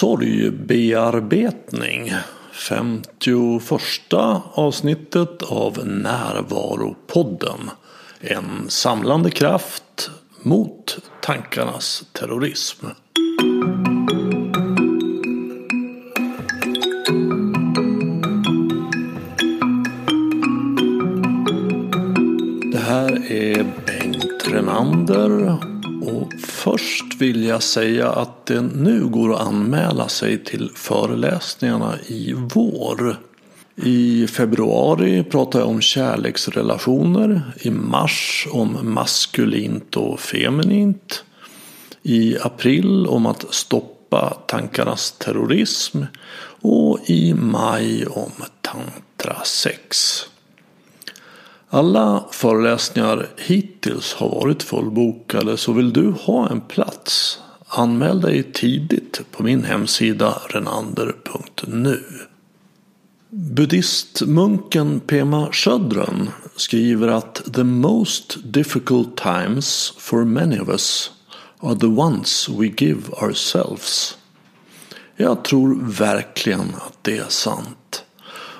Sorgbearbetning 51 avsnittet av Närvaropodden. En samlande kraft mot tankarnas terrorism. Det här är Bengt Renander och först vill jag säga att det nu går att anmäla sig till föreläsningarna i vår. I februari pratar jag om kärleksrelationer. I mars om maskulint och feminint. I april om att stoppa tankarnas terrorism. Och i maj om tantra sex. Alla föreläsningar hittills har varit fullbokade så vill du ha en plats anmäl dig tidigt på min hemsida renander.nu. Buddhistmunken Pema Chodron skriver att the most difficult times for many of us are the ones we give ourselves. Jag tror verkligen att det är sant.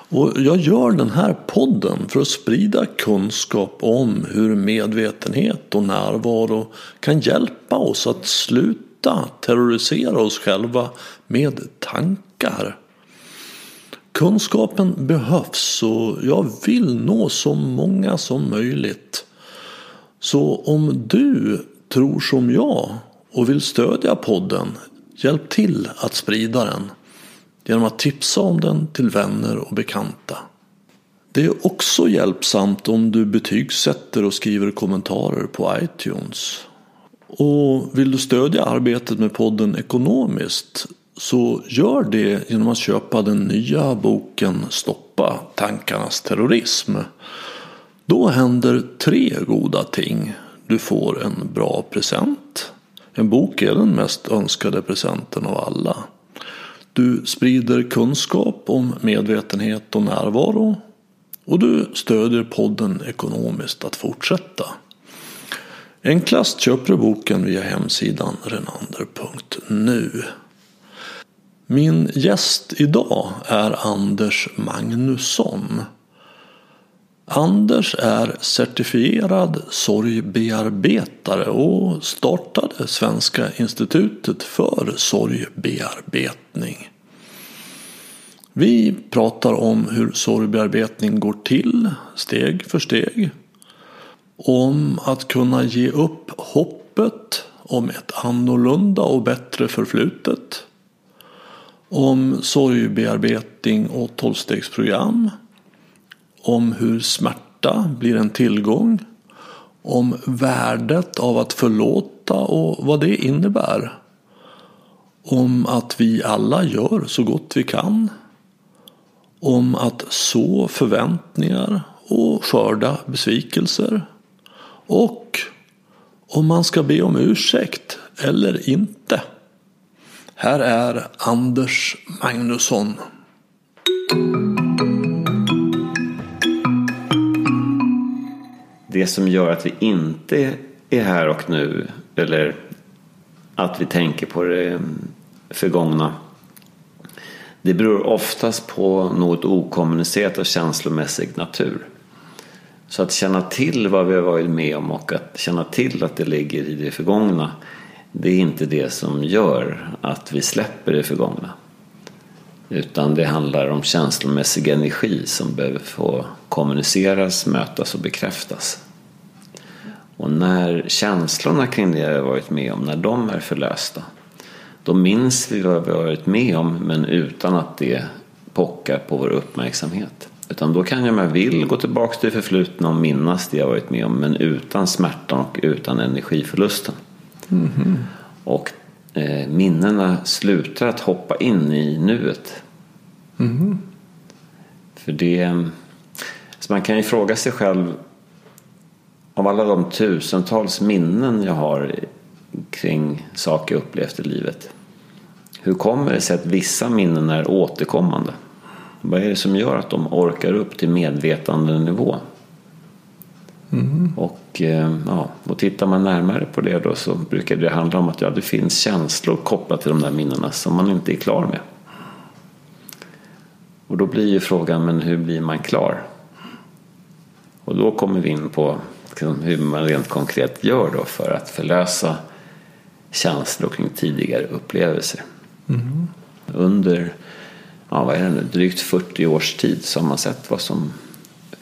Och jag gör den här podden för att sprida kunskap om hur medvetenhet och närvaro kan hjälpa oss att sluta terrorisera oss själva med tankar. Kunskapen behövs och jag vill nå så många som möjligt. Så om du tror som jag och vill stödja podden, hjälp till att sprida den genom att tipsa om den till vänner och bekanta. Det är också hjälpsamt om du betygsätter och skriver kommentarer på iTunes. Och vill du stödja arbetet med podden ekonomiskt så gör det genom att köpa den nya boken Stoppa tankarnas terrorism. Då händer tre goda ting. Du får en bra present. En bok är den mest önskade presenten av alla. Du sprider kunskap om medvetenhet och närvaro. Och du stödjer podden ekonomiskt att fortsätta. Enklast köper du boken via hemsidan renander.nu. Min gäst idag är Anders Magnusson. Anders är certifierad sorgbearbetare och startade Svenska institutet för sorgbearbetning. Vi pratar om hur sorgbearbetning går till steg för steg. Om att kunna ge upp hoppet om ett annorlunda och bättre förflutet. Om sorgbearbetning och tolvstegsprogram om hur smärta blir en tillgång, om värdet av att förlåta och vad det innebär. Om att vi alla gör så gott vi kan. Om att så förväntningar och skörda besvikelser. Och om man ska be om ursäkt eller inte. Här är Anders Magnusson. det som gör att vi inte är här och nu eller att vi tänker på det förgångna det beror oftast på något okommunicerat och känslomässig natur. Så att känna till vad vi har varit med om och att känna till att det ligger i det förgångna det är inte det som gör att vi släpper det förgångna. Utan det handlar om känslomässig energi som behöver få kommuniceras, mötas och bekräftas. Och när känslorna kring det vi varit med om, när de är förlösta, då minns vi vad vi har varit med om men utan att det pockar på vår uppmärksamhet. Utan då kan jag med vill gå tillbaka till det förflutna och minnas det jag varit med om men utan smärtan och utan energiförlusten. Mm -hmm. Och eh, minnena slutar att hoppa in i nuet. Mm -hmm. För det... Så man kan ju fråga sig själv av alla de tusentals minnen jag har kring saker jag upplevt i livet. Hur kommer det sig att vissa minnen är återkommande? Vad är det som gör att de orkar upp till medvetandenivå? Och, eh, ja, och tittar man närmare på det då så brukar det handla om att ja, det finns känslor kopplat till de där minnena som man inte är klar med. Och då blir ju frågan, men hur blir man klar? Och då kommer vi in på liksom, hur man rent konkret gör då för att förlösa känslor kring tidigare upplevelser. Under ja, vad är det nu, drygt 40 års tid så har man sett vad som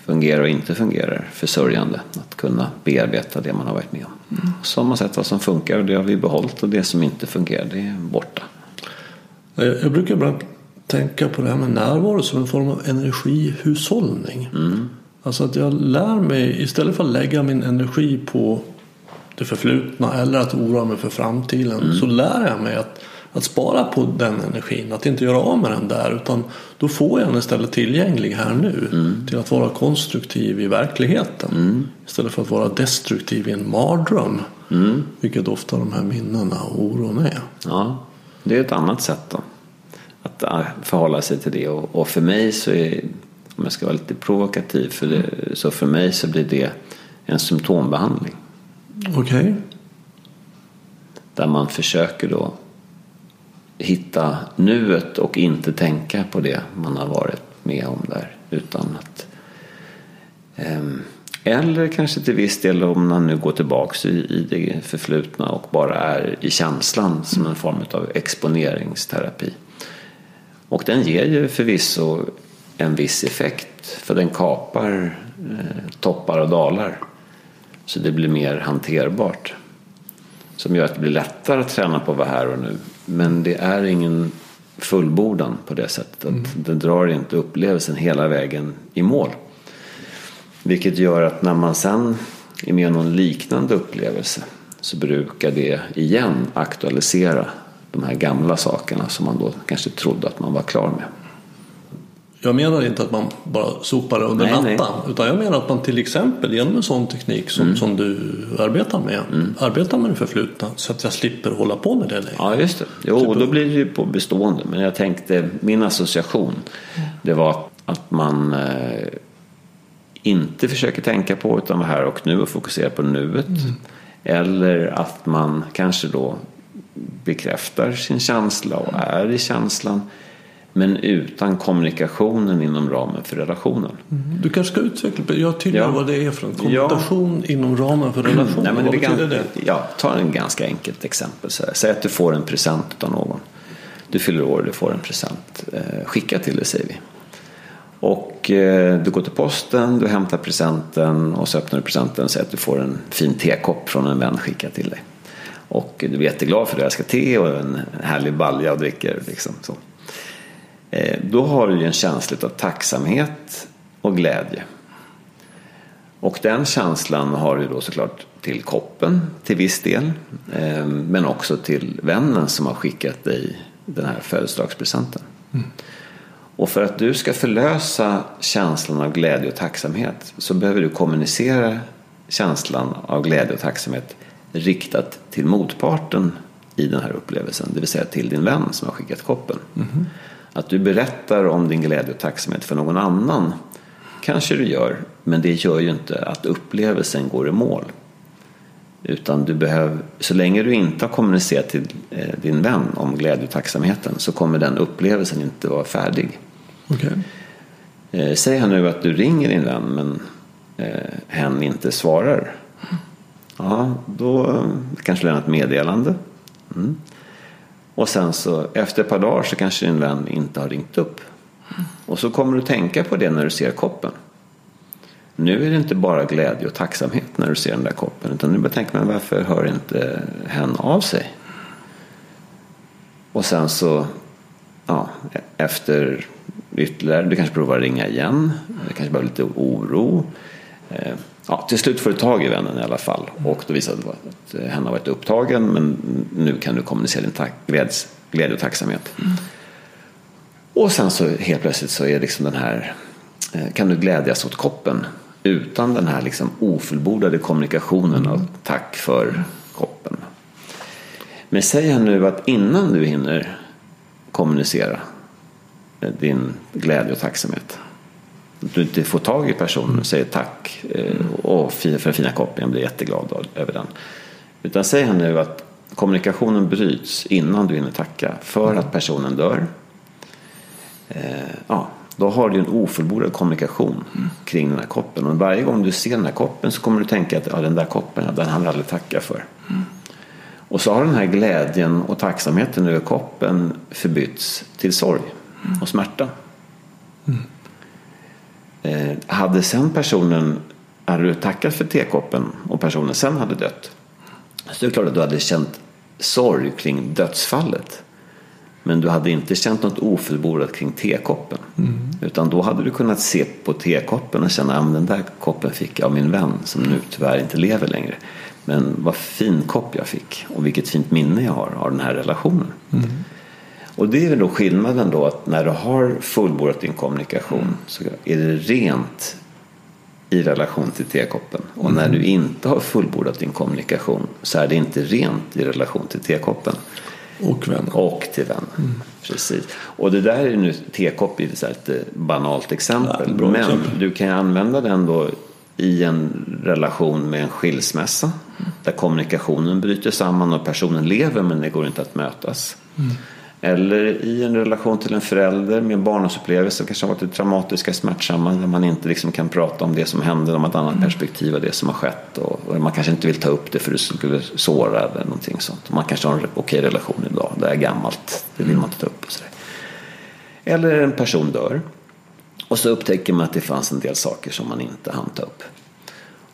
fungerar och inte fungerar för sörjande. Att kunna bearbeta det man har varit med om. Så har man sett vad som funkar och det har vi behållit och det som inte fungerar det är borta. Jag, brukar ibland tänka på det här med närvaro som en form av energihushållning. Alltså att jag lär mig, istället för att lägga min energi på det förflutna eller att oroa mig för framtiden så lär jag mig att, att spara på den energin. Att inte göra av med den där utan då får jag den istället tillgänglig här nu. Till att vara konstruktiv i verkligheten. Istället för att vara destruktiv i en mardröm. Vilket ofta de här minnena och oron är. Ja, det är ett annat sätt då. Att äh, förhålla sig till det. Och, och för mig så är, om jag ska vara lite provokativ, för det, så för mig så blir det en symptombehandling. Okej. Där man försöker då hitta nuet och inte tänka på det man har varit med om där. Utan att, ehm, eller kanske till viss del om man nu går tillbaks i, det förflutna och bara är i känslan som en form av exponeringsterapi. Och den ger ju förvisso en viss effekt för den kapar eh, toppar och dalar. Så det blir mer hanterbart. Som gör att det blir lättare att träna på att vara här och nu. Men det är ingen fullbordan på det sättet. Att Den drar inte upplevelsen hela vägen i mål. Vilket gör att när man sen är med om någon liknande upplevelse så brukar det igen aktualisera de här gamla sakerna som man då kanske trodde att man var klar med. Jag menar inte att man bara sopar det under Nej, nej. mattan. Utan jag menar att man till exempel genom en sån teknik som, Mm. som du arbetar med. Arbetar med det förflutna så att jag slipper hålla på med det längre. Ja, just det. Jo, och då blir det ju på bestående. Men jag tänkte, min association, det var att man eh, inte försöker tänka på utan vara här och nu och fokusera på nuet. Eller att man kanske då bekräftar sin känsla och är i känslan. Men utan kommunikationen inom ramen för relationen. Du kanske ska utveckla, jag tydliggör Ja. vad det är för en kommunikation inom ramen för relationen. Nej, men vad det blir betyder det? Ja, ta en ganska enkelt exempel. Så här. Säg att du får en present av någon. Du fyller år och du får en present. Eh, skicka till dig säger vi. Och eh, du går till posten, du hämtar presenten och så öppnar du presenten och säger att du får en fin tekopp från en vän skickad till dig. Och du är jätteglad för det, jag ska te och en härlig balja och dricker. Liksom, så. Eh, då har du ju en känsla av tacksamhet och glädje. Och den känslan har du då såklart till koppen till viss del. eh, Men också till vännen som har skickat dig den här födelsedagspresenten. Och för att du ska förlösa känslan av glädje och tacksamhet så behöver du kommunicera känslan av glädje och tacksamhet riktat till motparten i den här upplevelsen. Det vill säga till din vän som har skickat koppen. Att du berättar om din glädje och tacksamhet för någon annan kanske du gör, men det gör ju inte att upplevelsen går i mål. Utan du behöver, så länge du inte har kommunicerat till eh, din vän om glädje och tacksamheten så kommer den upplevelsen inte vara färdig. Okej. Eh, säg här nu att du ringer din vän men eh, hen inte svarar. Ja, då kanske du lämnar ett meddelande. Mm. Och sen så efter ett par dagar så kanske din vän inte har ringt upp. Och så kommer du tänka på det när du ser koppen. Nu är det inte bara glädje och tacksamhet när du ser den där koppen. Utan nu börjar tänka men varför hör inte hen av sig? Och sen så ja, efter ytterligare, du kanske provar att ringa igen. Det kanske behöver lite oro. Eh, Ja, till slut får du tag i vännen i alla fall. Och då visar det att eh, hen har varit upptagen men nu kan du kommunicera din gläds, glädje och tacksamhet. Och sen så helt plötsligt så är liksom den här, eh, kan du glädjas åt koppen utan den här liksom ofullbordade kommunikationen av tack för koppen. Men säg här nu att innan du hinner kommunicera eh, din glädje och tacksamhet du inte får tag i personen och säger tack eh, och för den fina koppen, jag blir jätteglad över den. Utan säg här nu att kommunikationen bryts innan du hinner tacka för att personen dör. Eh, ja, då har du en ofullbordad kommunikation kring den här koppen. Och varje gång du ser den här koppen så kommer du tänka att ja, den där koppen, den har jag aldrig tacka för. Och så har den här glädjen och tacksamheten över koppen förbytts till sorg och smärta. Mm. Eh, hade sen personen, hade du tackat för tekoppen och personen sen hade dött. Så det är klart att du hade känt sorg kring dödsfallet. Men du hade inte känt något ofullbordat kring tekoppen. Mm. Utan då hade du kunnat se på tekoppen och känna att den där koppen fick jag av min vän som nu tyvärr inte lever längre. Men vad fin kopp jag fick och vilket fint minne jag har av den här relationen. Mm. Och det är väl då skillnaden då att när du har fullbordat din kommunikation så är det rent i relation till tekoppen. Och när du inte har fullbordat din kommunikation så är det inte rent i relation till tekoppen. Och vän. Och till vän. Mm. Precis. Och det där är nu tekopp i ett banalt exempel. Ja, Men exempel. du kan ju använda den då i en relation med en skilsmässa. Mm. Där kommunikationen bryter samman och personen lever men det går inte att mötas. Mm. Eller i en relation till en förälder med en barndomsupplevelse som kanske har varit traumatiska, smärtsamma. Där man inte liksom kan prata om det som hände, om ett annat mm. perspektiv av det som har skett. Och, man kanske inte vill ta upp det för det skulle såra eller någonting sånt. Man kanske har en okej relation idag, det är gammalt, det vill man inte ta upp. Och så Eller en person dör. Och så upptäcker man att det fanns en del saker som man inte hann ta upp.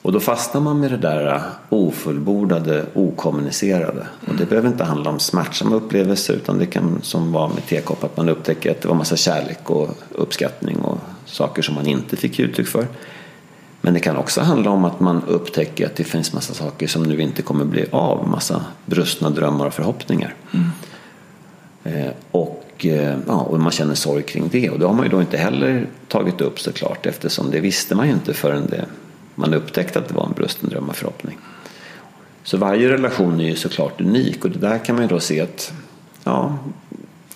Och då fastnar man med det där ofullbordade, okommunicerade. Och det behöver inte handla om smärtsamma upplevelser utan det kan som var med tekopp att man upptäcker att det var massa kärlek och uppskattning och saker som man inte fick uttryck för. Men det kan också handla om att man upptäcker att det finns massa saker som nu inte kommer bli av. Massa brustna drömmar och förhoppningar. Mm. Eh, och, eh, ja, och man känner sorg kring det. Och det har man ju då inte heller tagit upp såklart eftersom det visste man ju inte förrän det man upptäckte att det var en brusten dröm och förhoppning. Så varje relation är ju såklart unik och det där kan man ju då se att ja,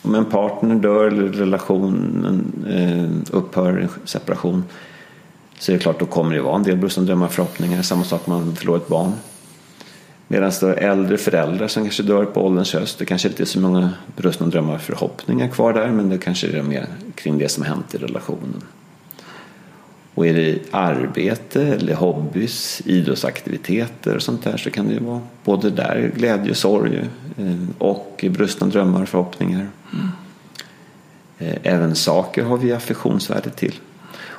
om en partner dör eller relationen eh, upphör, en separation så är det klart då kommer det vara en del brustna drömmar och förhoppningar. Samma sak om man förlorar ett barn. Medan det är äldre föräldrar som kanske dör på ålderns höst. Det kanske inte är så många brustna drömmar och förhoppningar kvar där men det kanske är mer kring det som hänt i relationen. Och är det arbete eller hobbys, idrottsaktiviteter och sånt där så kan det ju vara både där glädje, och sorg eh, och brustna drömmar och förhoppningar. Mm. Även saker har vi affektionsvärde till.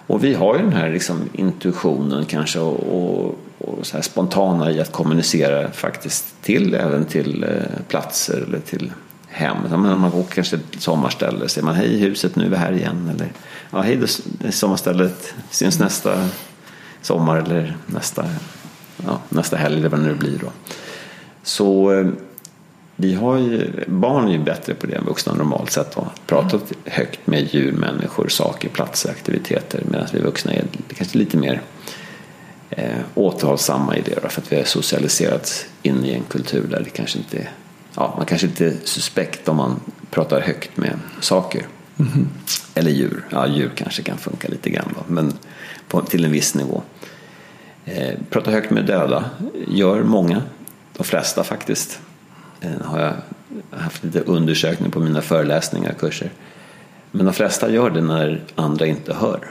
Och vi har ju den här liksom intuitionen kanske och, och, och så spontana i att kommunicera faktiskt till även till eh, platser eller till hem. Man åker kanske till ett sommarställe säger man hej huset nu är vi här igen. Eller ja, hej det sommarstället syns nästa sommar eller nästa, ja, nästa helg eller vad det nu blir då. Så eh, vi har ju, barn är ju bättre på det än vuxna normalt sett. Att prata högt med djur, människor, saker, platser, aktiviteter. Medan vi vuxna är kanske lite mer eh, återhållsamma i det. Då, för att vi har socialiserats in i en kultur där det kanske inte är ja, man kanske inte är suspekt om man pratar högt med saker. Mm. Eller djur. Ja, djur kanske kan funka lite grann då, men på, till en viss nivå. Eh, prata högt med döda gör många, de flesta faktiskt. Eh, har jag haft lite undersökning på mina föreläsningar och kurser. Men de flesta gör det när andra inte hör.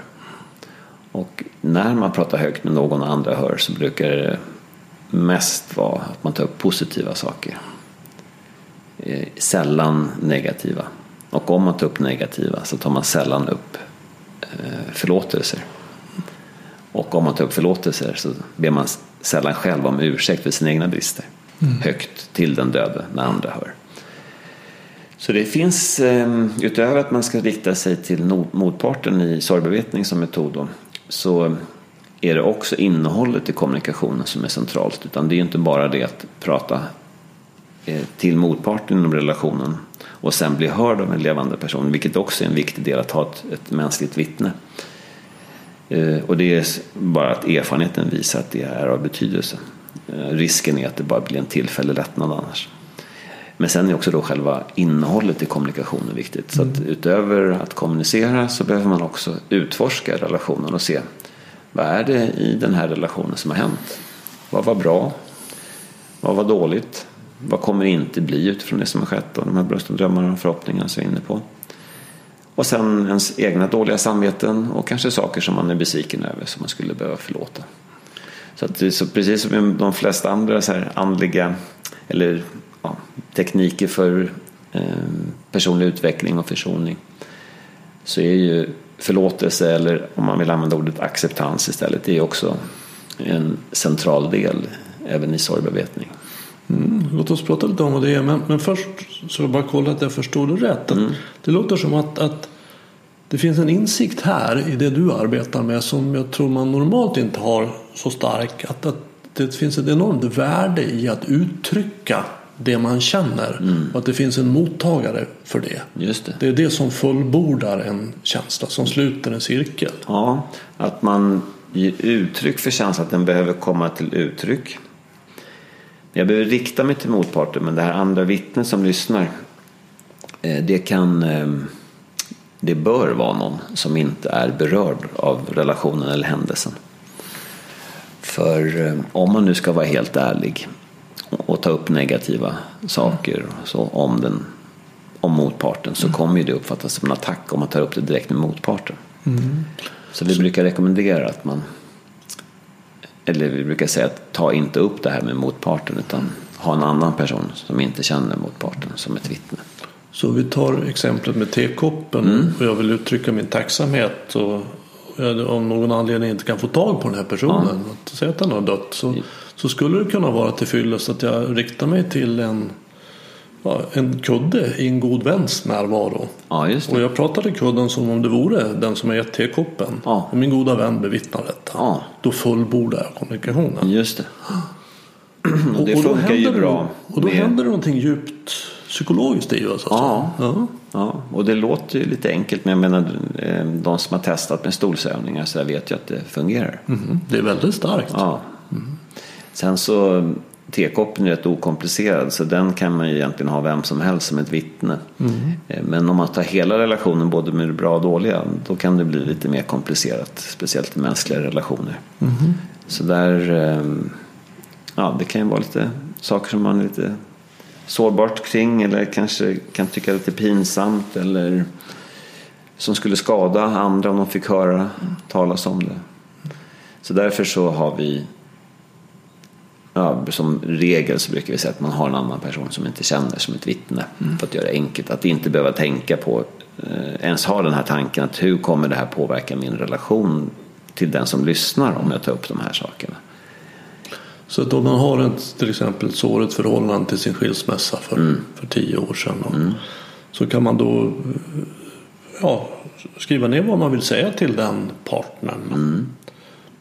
Och när man pratar högt med någon och andra hör så brukar det mest vara att man tar upp positiva saker. Eh, sällan negativa. Och om man tar upp negativa så tar man sällan upp eh, förlåtelser. Och om man tar upp förlåtelser så ber man sällan själv om ursäkt för sina egna brister. Mm. Högt till den döde när andra hör. Så det finns, eh, utöver att man ska rikta sig till motparten i sorgbevetning som metod, så är det också innehållet i kommunikationen som är centralt. Utan det är inte bara det att prata till motparten inom relationen och sen bli hörd av en levande person, vilket också är en viktig del att ha ett, ett mänskligt vittne. Eh, och det är bara att erfarenheten visar att det är av betydelse. Eh, risken är att det bara blir en tillfällig lättnad annars. Men sen är också då själva innehållet i kommunikationen viktigt. Så att utöver att kommunicera så behöver man också utforska relationen och se vad är det i den här relationen som har hänt? Vad var bra? Vad var dåligt? Vad kommer inte bli utifrån det som har skett? Och de här brösten, drömmarna och förhoppningarna som jag är inne på. Och sen ens egna dåliga samveten och kanske saker som man är besviken över som man skulle behöva förlåta. Så, att det är så precis som med de flesta andra så här andliga eller ja, tekniker för eh, personlig utveckling och försoning så är ju förlåtelse eller om man vill använda ordet acceptans istället det är också en central del även i sorgbearbetning. Mm, låt oss prata lite om vad det är. Men, men först så jag bara kolla att jag förstår det rätt. Att Det låter som att, att det finns en insikt här i det du arbetar med som jag tror man normalt inte har så stark. Att, att det finns ett enormt värde i att uttrycka det man känner och att det finns en mottagare för det. Just det. Det är det som fullbordar en känsla, som sluter en cirkel. Ja, att man ger uttryck för känslan att den behöver komma till uttryck. Jag behöver rikta mig till motparten men det här andra vittnet som lyssnar eh, det kan eh, det bör vara någon som inte är berörd av relationen eller händelsen. För eh, om man nu ska vara helt ärlig och ta upp negativa saker så om, den, om motparten så kommer ju det uppfattas som en attack om man tar upp det direkt med motparten. Så vi brukar rekommendera att man eller vi brukar säga att ta inte upp det här med motparten utan ha en annan person som inte känner motparten som ett vittne. Så vi tar exemplet med tekoppen och jag vill uttrycka min tacksamhet och jag av någon anledning inte kan få tag på den här personen. Att säga att han har dött. Så, så skulle det kunna vara till fyllest att jag riktar mig till en, ja, en kudde i en god väns närvaro. Ja, just Och det. jag pratar till kudden som om det vore den som har gett tekoppen. Ja. Och min goda vän bevittnar detta. Ja. Då fullbordar jag kommunikationen. Just det. Och det då funkar ju bra. Och då med- händer det någonting djupt psykologiskt i oss. Alltså. Ja. ja. Ja, och det låter ju lite enkelt men jag menar eh, de som har testat med stolsövningar så vet ju att det fungerar. Mhm. Det är väldigt starkt. Ja. Sen så tekoppen är rätt okomplicerad så den kan man ju egentligen ha vem som helst som ett vittne. Eh, Men om man tar hela relationen både med det bra och dåliga då kan det bli lite mer komplicerat. Speciellt i mänskliga relationer. Så där, eh, ja det kan ju vara lite saker som man är lite sårbart kring eller kanske kan tycka lite pinsamt eller som skulle skada andra om de fick höra talas om det. Så därför så har vi ja, som regel så brukar vi säga att man har en annan person som inte känner som ett vittne. För att göra det enkelt. Att inte behöva tänka på, eh, ens ha den här tanken att hur kommer det här påverka min relation till den som lyssnar om jag tar upp de här sakerna. Så att om man har ett, till exempel ett sårigt förhållande till sin skilsmässa för, Mm. för tio år sedan. Och, Så kan man då ja, skriva ner vad man vill säga till den partnern.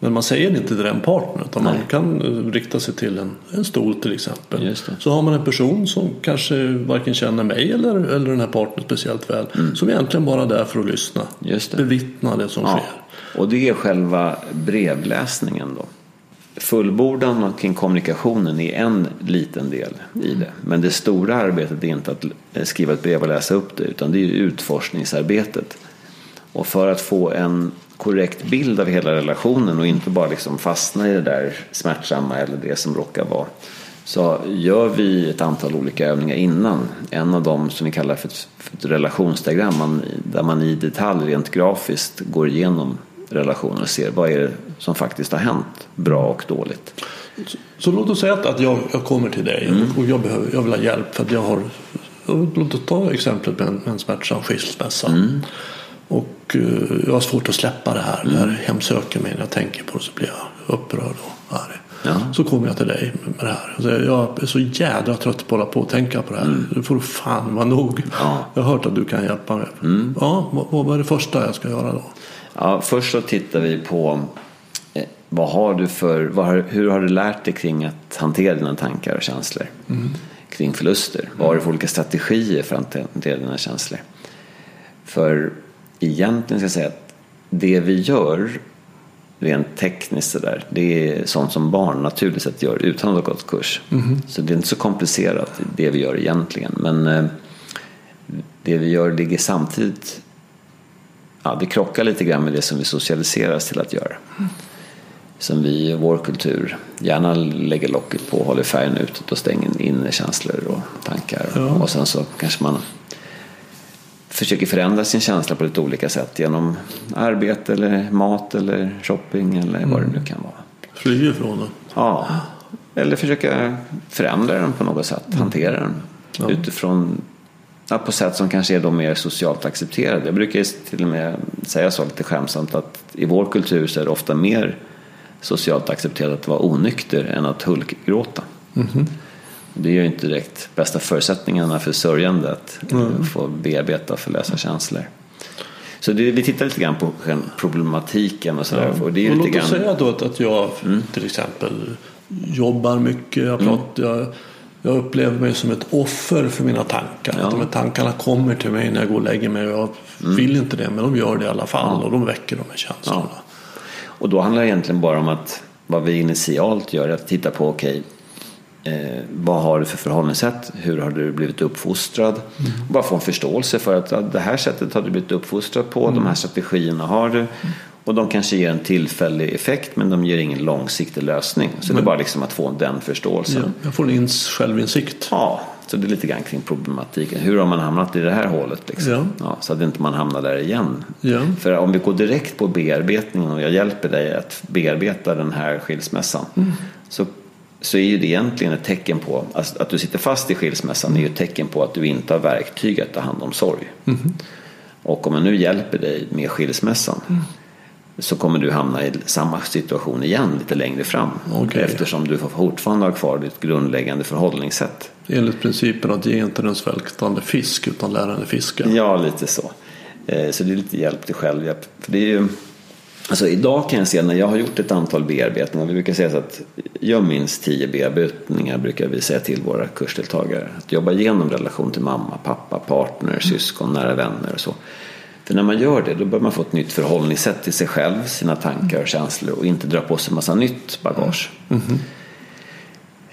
Mm. Men man säger inte till den partnern utan man kan eh, rikta sig till en, en stol till exempel. Så har man en person som kanske varken känner mig eller, eller den här partnern speciellt väl. Som egentligen bara är där för att lyssna. Mm. Just det. Bevittna det som Ja. sker. Och det är själva brevläsningen då. Fullbordan kring kommunikationen är en liten del i det. Men det stora arbetet är inte att eh, skriva ett brev och läsa upp det utan det är utforskningsarbetet. Och för att få en korrekt bild av hela relationen och inte bara liksom fastna i det där smärtsamma eller det som råkar vara. Så gör vi ett antal olika övningar innan. En av dem som vi kallar för ett, för ett relationsdiagram. Man, där man i detalj rent grafiskt går igenom relationen och ser vad är det som faktiskt har hänt. Bra och dåligt. Så låt oss säga att, att jag, jag kommer till dig Mm. och jag, behöver, jag vill ha hjälp för att jag har Låt oss ta exemplet med en, en smärtsam skilsmässa. Mm. Och eh, jag har svårt att släppa det här. Det här hemsöker mig när jag tänker på det så blir jag upprörd och arg. Ja. Så kommer jag till dig med det här. Säger, jag är så jädra trött på att hålla på och tänka på det här. Nu får du fan vara nog. Mm. Ja. Mm. Jag har hört att du kan hjälpa mig. Ja, vad, vad är det första jag ska göra då? Ja, först så tittar vi på eh, vad har du för, har, hur har du lärt dig kring att hantera dina tankar och känslor? Kring förluster. Vad har du för olika strategier för att hantera dina känslor? För egentligen ska jag säga att det vi gör rent tekniskt sådär. Det är sånt som barn naturligt sett gör utan att ha gått kurs. Så det är inte så komplicerat det vi gör egentligen. Men eh, det vi gör ligger samtidigt ja, det krockar lite grann med det som vi socialiseras till att göra. Som vi i vår kultur gärna lägger locket på, håller färgen utåt och stänger inne känslor och tankar. Ja. Och sen så kanske man försöker förändra sin känsla på lite olika sätt genom arbete eller mat eller shopping eller vad det nu kan vara. Fly ifrån det. Ja. Eller försöka förändra den på något sätt, hantera den. Ja. Utifrån ja, på sätt som kanske är då mer socialt accepterade. Jag brukar till och med säga så lite skämtsamt att i vår kultur så är det ofta mer socialt accepterat att vara onykter än att hulkgråta. Det är ju inte direkt bästa förutsättningarna för sörjande att få bearbeta och förlösa känslor. Så det, vi tittar lite grann på problematiken och sådär. Och det är och lite låt oss grann... säga då att, att jag till exempel jobbar mycket. Jag, pratar, jag, jag upplever mig som ett offer för mina tankar. Ja. Att de här tankarna kommer till mig när jag går och lägger mig. Jag vill inte det men de gör det i alla fall. Och de väcker de här känslorna. Och då handlar det egentligen bara om att vad vi initialt gör är att titta på okej, eh, vad har du för förhållningssätt? Hur har du blivit uppfostrad? Och bara få en förståelse för att ja, det här sättet har du blivit uppfostrad på, de här strategierna har du. Och de kanske ger en tillfällig effekt men de ger ingen långsiktig lösning. Så det är bara liksom att få den förståelsen. Ja, jag får en ins- självinsikt. Ja, så det är lite grann kring problematiken. Hur har man hamnat i det här hålet? Liksom? Ja. så att inte man hamnar där igen. Ja. För om vi går direkt på bearbetningen och jag hjälper dig att bearbeta den här skilsmässan. Så, så är ju det egentligen ett tecken på, alltså att du sitter fast i skilsmässan är ju ett tecken på att du inte har verktyg att ta hand om sorg. Och om jag nu hjälper dig med skilsmässan så kommer du hamna i samma situation igen lite längre fram. Okej. Eftersom du fortfarande har kvar ditt grundläggande förhållningssätt. Enligt principen att ge inte den svältande fisk utan lära henne fiska. Ja, lite så. Eh, Så det är lite hjälp till självhjälp. För det är ju, alltså idag kan jag se när jag har gjort ett antal bearbetningar. Vi brukar säga så att gör minst tio bearbetningar brukar vi säga till våra kursdeltagare. Att jobba igenom relation till mamma, pappa, partner, syskon, nära vänner och så. För när man gör det då bör man få ett nytt förhållningssätt till sig själv, sina tankar och känslor och inte dra på sig en massa nytt bagage.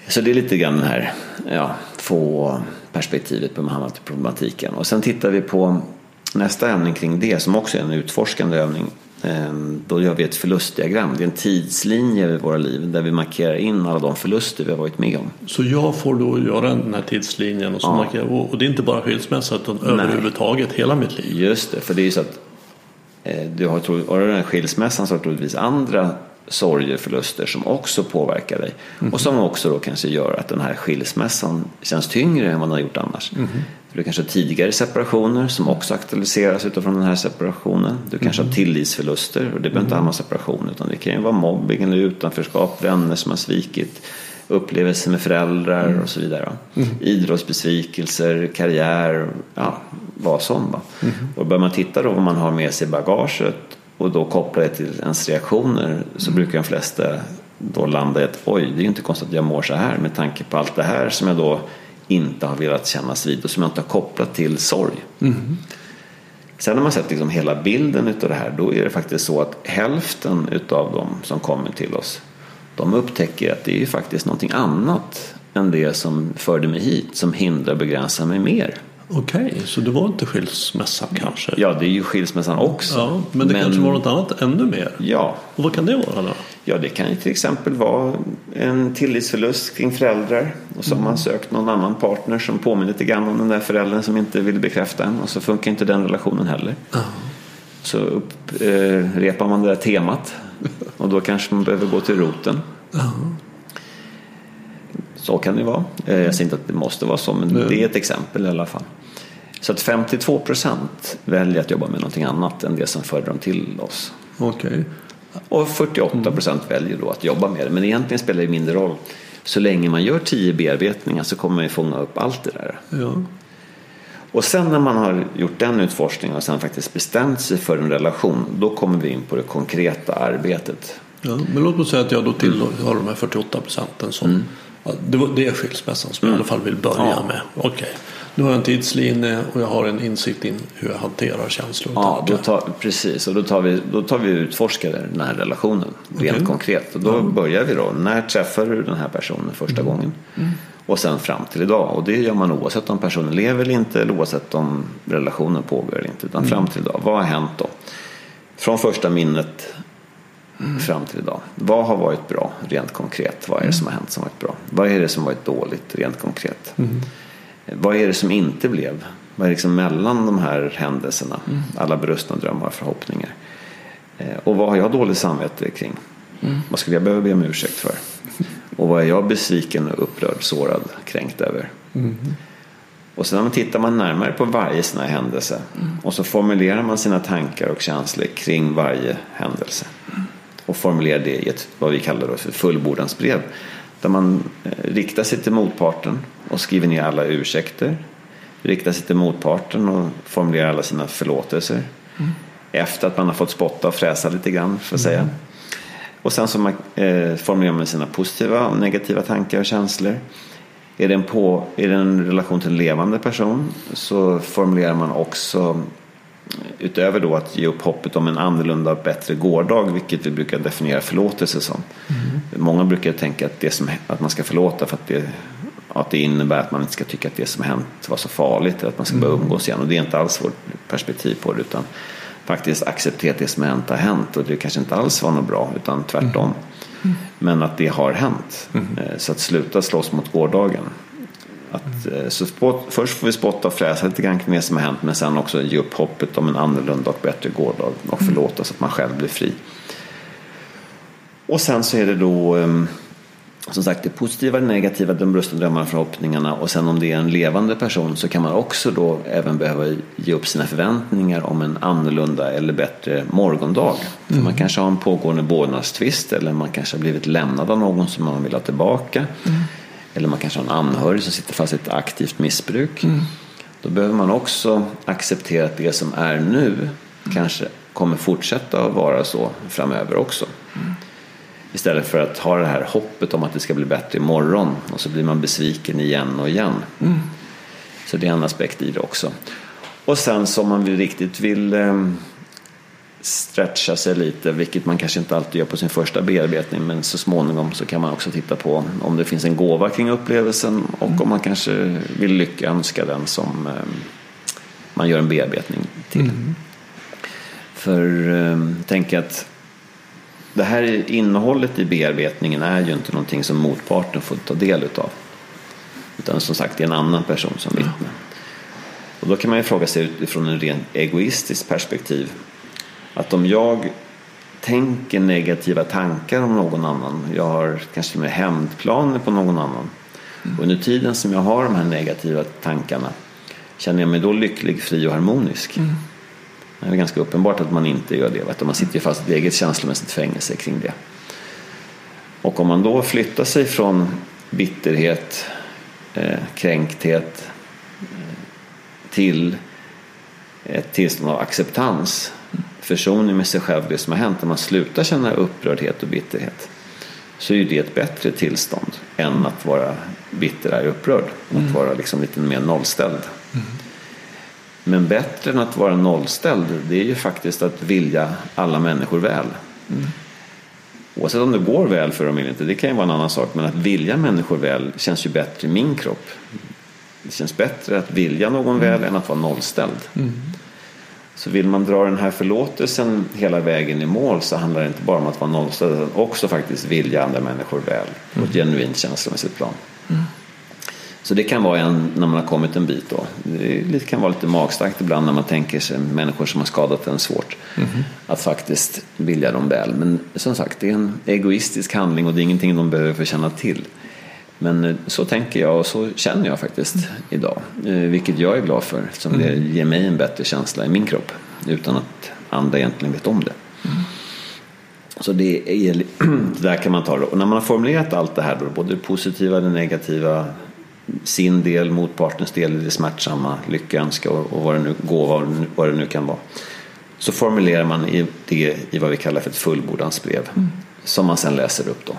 Så det är lite grann den här, ja, få perspektivet på Muhammed-problematiken. Och sen tittar vi på nästa övning kring det som också är en utforskande övning. Ehm, Då gör vi ett förlustdiagram. Det är en tidslinje i våra liv där vi markerar in alla de förluster vi har varit med om. Så jag får då göra den här tidslinjen och, så Ja. markerar, och och det är inte bara skilsmässa utan överhuvudtaget hela mitt liv. Just det, för det är ju så att eh, du har, har du den här skilsmässan så har du troligtvis andra sorger, förluster som också påverkar dig. Och som också då kanske gör att den här skilsmässan känns tyngre än vad den har gjort annars. För du kanske har tidigare separationer som också aktualiseras utifrån den här separationen. Du kanske har tillitsförluster och det behöver inte handla om separation utan det kan ju vara mobbing eller utanförskap, vänner som har svikit upplevelser med föräldrar och så vidare. Idrottsbesvikelser, karriär, ja, vad som. Va? Och börjar man titta då vad man har med sig i bagaget och då koppla det till ens reaktioner så brukar de flesta då landa i att oj, det är ju inte konstigt att jag mår så här med tanke på allt det här som jag då inte har velat kännas vid och som jag inte har kopplat till sorg. Sen när man sett liksom hela bilden utav det här då är det faktiskt så att hälften utav dem som kommer till oss de upptäcker att det är ju faktiskt någonting annat än det som förde mig hit som hindrar och begränsar mig mer. Okej, så det var inte skilsmässan kanske? Ja, det är ju skilsmässan också. Ja, men det kanske var något annat ännu mer? Ja, Och vad kan det vara då? Ja, det kan ju till exempel vara en tillitsförlust kring föräldrar och så har man sökt någon annan partner som påminner lite grann om den där föräldern som inte vill bekräfta en och så funkar inte den relationen heller. Så upprepar man det där temat och då kanske man behöver gå till roten. Så kan det vara. Eh, Jag säger inte att det måste vara så, men det är ett exempel i alla fall. Så att 52 procent väljer att jobba med någonting annat än det som förde dem till oss. Okej. Och 48 procent väljer då att jobba med det. Men egentligen spelar det mindre roll. Så länge man gör 10 bearbetningar så kommer man ju fånga upp allt det där. Ja. Och sen när man har gjort den utforskningen och sen faktiskt bestämt sig för en relation. Då kommer vi in på det konkreta arbetet. Ja, men låt mig säga att jag då tillhör de här 48 procenten som ja, det, var, det är skilsmässan som jag i alla fall vill börja Ja. med. Okej. Nu har jag en tidslinje och jag har en insikt in hur jag hanterar känslor och Ja, tankar. då tar, precis. Och då tar vi, då tar vi utforskar den här relationen rent konkret. Och då börjar vi då. När träffar du den här personen första gången? Och sen fram till idag. Och det gör man oavsett om personen lever eller inte eller oavsett om relationen pågår eller inte. Utan fram till idag. Vad har hänt då? Från första minnet fram till idag. Vad har varit bra rent konkret? Vad är det som har hänt som varit bra? Vad är det som varit dåligt rent konkret? Vad är det som inte blev? Vad är liksom mellan de här händelserna? Alla brustna drömmar och förhoppningar. Eh, Och vad har jag dåligt samvete kring? Vad skulle jag behöva be om ursäkt för? Och vad är jag besviken, upprörd, sårad, kränkt över? Och sen tittar man närmare på varje sån här händelse och så formulerar man sina tankar och känslor kring varje händelse. Och formulerar det i ett, vad vi kallar då för fullbordansbrev. Där man eh, riktar sig till motparten och skriver ner alla ursäkter. Riktar sig till motparten och formulerar alla sina förlåtelser. Efter att man har fått spotta och fräsa lite grann, för att säga. Och sen så man, eh, formulerar man sina positiva och negativa tankar och känslor. Är det, en på, är det en relation till en levande person så formulerar man också utöver då att ge upp hoppet om en annorlunda och bättre gårdag, vilket vi brukar definiera förlåtelse som. Många brukar tänka att, det som, att man ska förlåta för att det, att det innebär att man inte ska tycka att det som hänt var så farligt eller att man ska börja umgås igen. Och det är inte alls vårt perspektiv på det utan faktiskt acceptera att det som hänt har hänt och det kanske inte alls var något bra utan tvärtom. Men att det har hänt. Eh, Så att sluta slåss mot gårdagen. Att, eh, så spott, först får vi spotta och fräsa lite grann kring det som har hänt men sen också ge upp hoppet om en annorlunda och bättre gårdag och förlåta så att man själv blir fri. Och sen så är det då ehm, som sagt det positiva, det negativa, de brustna drömmarna, förhoppningarna och sen om det är en levande person så kan man också då även behöva ge upp sina förväntningar om en annorlunda eller bättre morgondag. För man kanske har en pågående vårdnadstvist eller man kanske har blivit lämnad av någon som man vill ha tillbaka. Eller man kanske har en anhörig som sitter fast i ett aktivt missbruk. Då behöver man också acceptera att det som är nu kanske kommer fortsätta att vara så framöver också. Istället för att ha det här hoppet om att det ska bli bättre imorgon och så blir man besviken igen och igen. Så det är en aspekt i det också. Och sen så om man vill, riktigt vill eh, stretcha sig lite, vilket man kanske inte alltid gör på sin första bearbetning, men så småningom så kan man också titta på om det finns en gåva kring upplevelsen och om man kanske vill lyckönska den som eh, man gör en bearbetning till. För eh, tänk att det här innehållet i bearbetningen är ju inte någonting som motparten får ta del utav. Utan som sagt, det är en annan person som vittnar. Och då kan man ju fråga sig utifrån en rent egoistiskt perspektiv. Att om jag tänker negativa tankar om någon annan. Jag har kanske med hämndplaner på någon annan. Och under tiden som jag har de här negativa tankarna känner jag mig då lycklig, fri och harmonisk. Det är ganska uppenbart att man inte gör det. Man sitter ju fast i ett eget känslomässigt fängelse kring det. Och om man då flyttar sig från bitterhet, eh, kränkthet eh, till ett tillstånd av acceptans, försoning med sig själv, det som har hänt, när man slutar känna upprördhet och bitterhet, så är det ett bättre tillstånd än att vara bitter, arg, upprörd. Att vara liksom lite mer nollställd. Men bättre än att vara nollställd, det är ju faktiskt att vilja alla människor väl. Oavsett om det går väl för dem eller inte, det kan ju vara en annan sak. Men att vilja människor väl känns ju bättre i min kropp. Det känns bättre att vilja någon väl än att vara nollställd. Så vill man dra den här förlåtelsen hela vägen i mål så handlar det inte bara om att vara nollställd utan också faktiskt vilja andra människor väl på ett genuint känslomässigt plan. Så det kan vara en, när man har kommit en bit då. Det kan vara lite magstarkt ibland när man tänker sig människor som har skadat en svårt. Att faktiskt vilja dem väl. Men som sagt, det är en egoistisk handling och det är ingenting de behöver få känna till. Men eh, så tänker jag och så känner jag faktiskt idag. Eh, Vilket jag är glad för. Som det ger mig en bättre känsla i min kropp. Utan att andra egentligen vet om det. Så det, är, där kan man ta det. Och när man har formulerat allt det här, då, både det positiva, det negativa, sin del, motpartens del, det smärtsamma, lyckönska och, och vad det nu, gåva och vad det nu kan vara. Så formulerar man i det i vad vi kallar för ett fullbordansbrev. Som man sen läser upp då.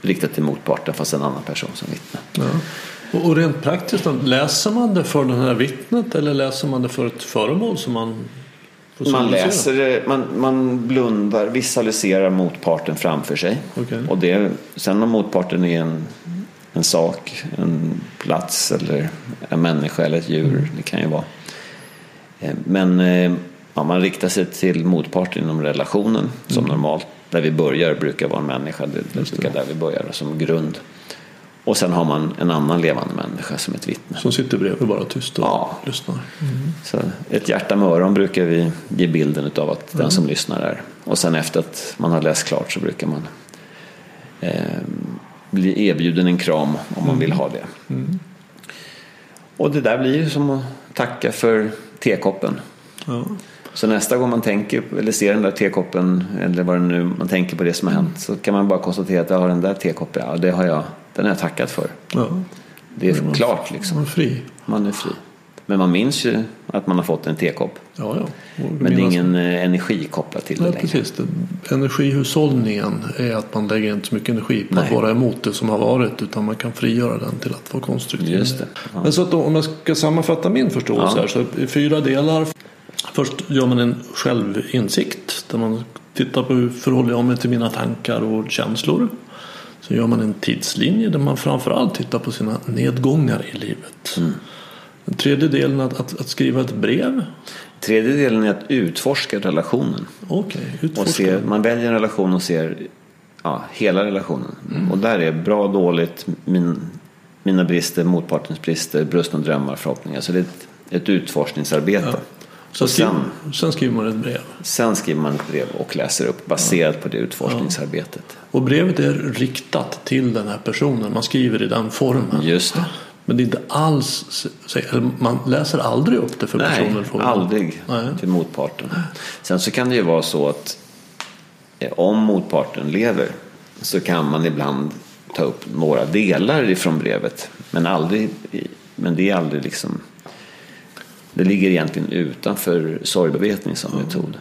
Riktat till motparten fast en annan person som vittne. Ja. Och och rent praktiskt, då, läser man det för det här vittnet eller läser man det för ett föremål som man Man läser det, man, man blundar, visualiserar motparten framför sig. Okej. Och det, sen om motparten är en, en sak, en plats eller en människa eller ett djur, det kan ju vara. Eh, Men eh, ja, man riktar sig till motparten inom relationen som normalt. Där vi börjar brukar vara en människa, det, det brukar där vi börjar som grund. Och sen har man en annan levande människa som ett vittne. Som sitter bredvid bara tyst och Ja. lyssnar. Så ett hjärta med öron brukar vi ge bilden av att den som lyssnar är. Och sen efter att man har läst klart så brukar man eh, bli erbjuden en kram om man vill ha det. Och det där blir ju som att tacka för tekoppen. Ja. Så nästa gång man tänker eller ser den där tekoppen eller vad det nu man tänker på det som har hänt så kan man bara konstatera att jag har den där tekoppen, ja det har jag, den har jag tackat för. Ja. Det är klart liksom. Man är fri. Man är fri. Men man minns ju att man har fått en tekopp. Ja, ja. Men det är ingen eh, energi kopplad till det Nej, längre. precis. Energihushållningen är att man lägger inte så mycket energi på att Nej. vara emot det som har varit utan man kan frigöra den till att vara konstruktiv. Just det. Ja. Men så att då, om jag ska sammanfatta min förståelse Ja. här så i fyra delar. Först gör man en självinsikt där man tittar på hur förhåller jag mig till mina tankar och känslor. Så gör man en tidslinje där man framförallt tittar på sina nedgångar i livet. Mm. Den tredje delen att, att, att skriva ett brev. Tredje delen är att utforska relationen. Och utforska. se, man väljer en relation och ser ja, hela relationen. Och där är bra, dåligt, min, mina brister, motpartens brister, brustna drömmar, förhoppningar. Så det är ett, ett utforskningsarbete. Och skriv, sen, sen skriver man ett brev. sen skriver man ett brev och läser upp baserat på det utforskningsarbetet. Och brevet är riktat till den här personen. Man skriver i den formen. Just det. Men det är inte alls, man läser aldrig upp det för personen. Nej, aldrig Nej. till motparten. Sen så kan det ju vara så att eh, om motparten lever så kan man ibland ta upp några delar ifrån brevet. Men, aldrig, men det är aldrig liksom det ligger egentligen utanför sorgbearbetning som metod.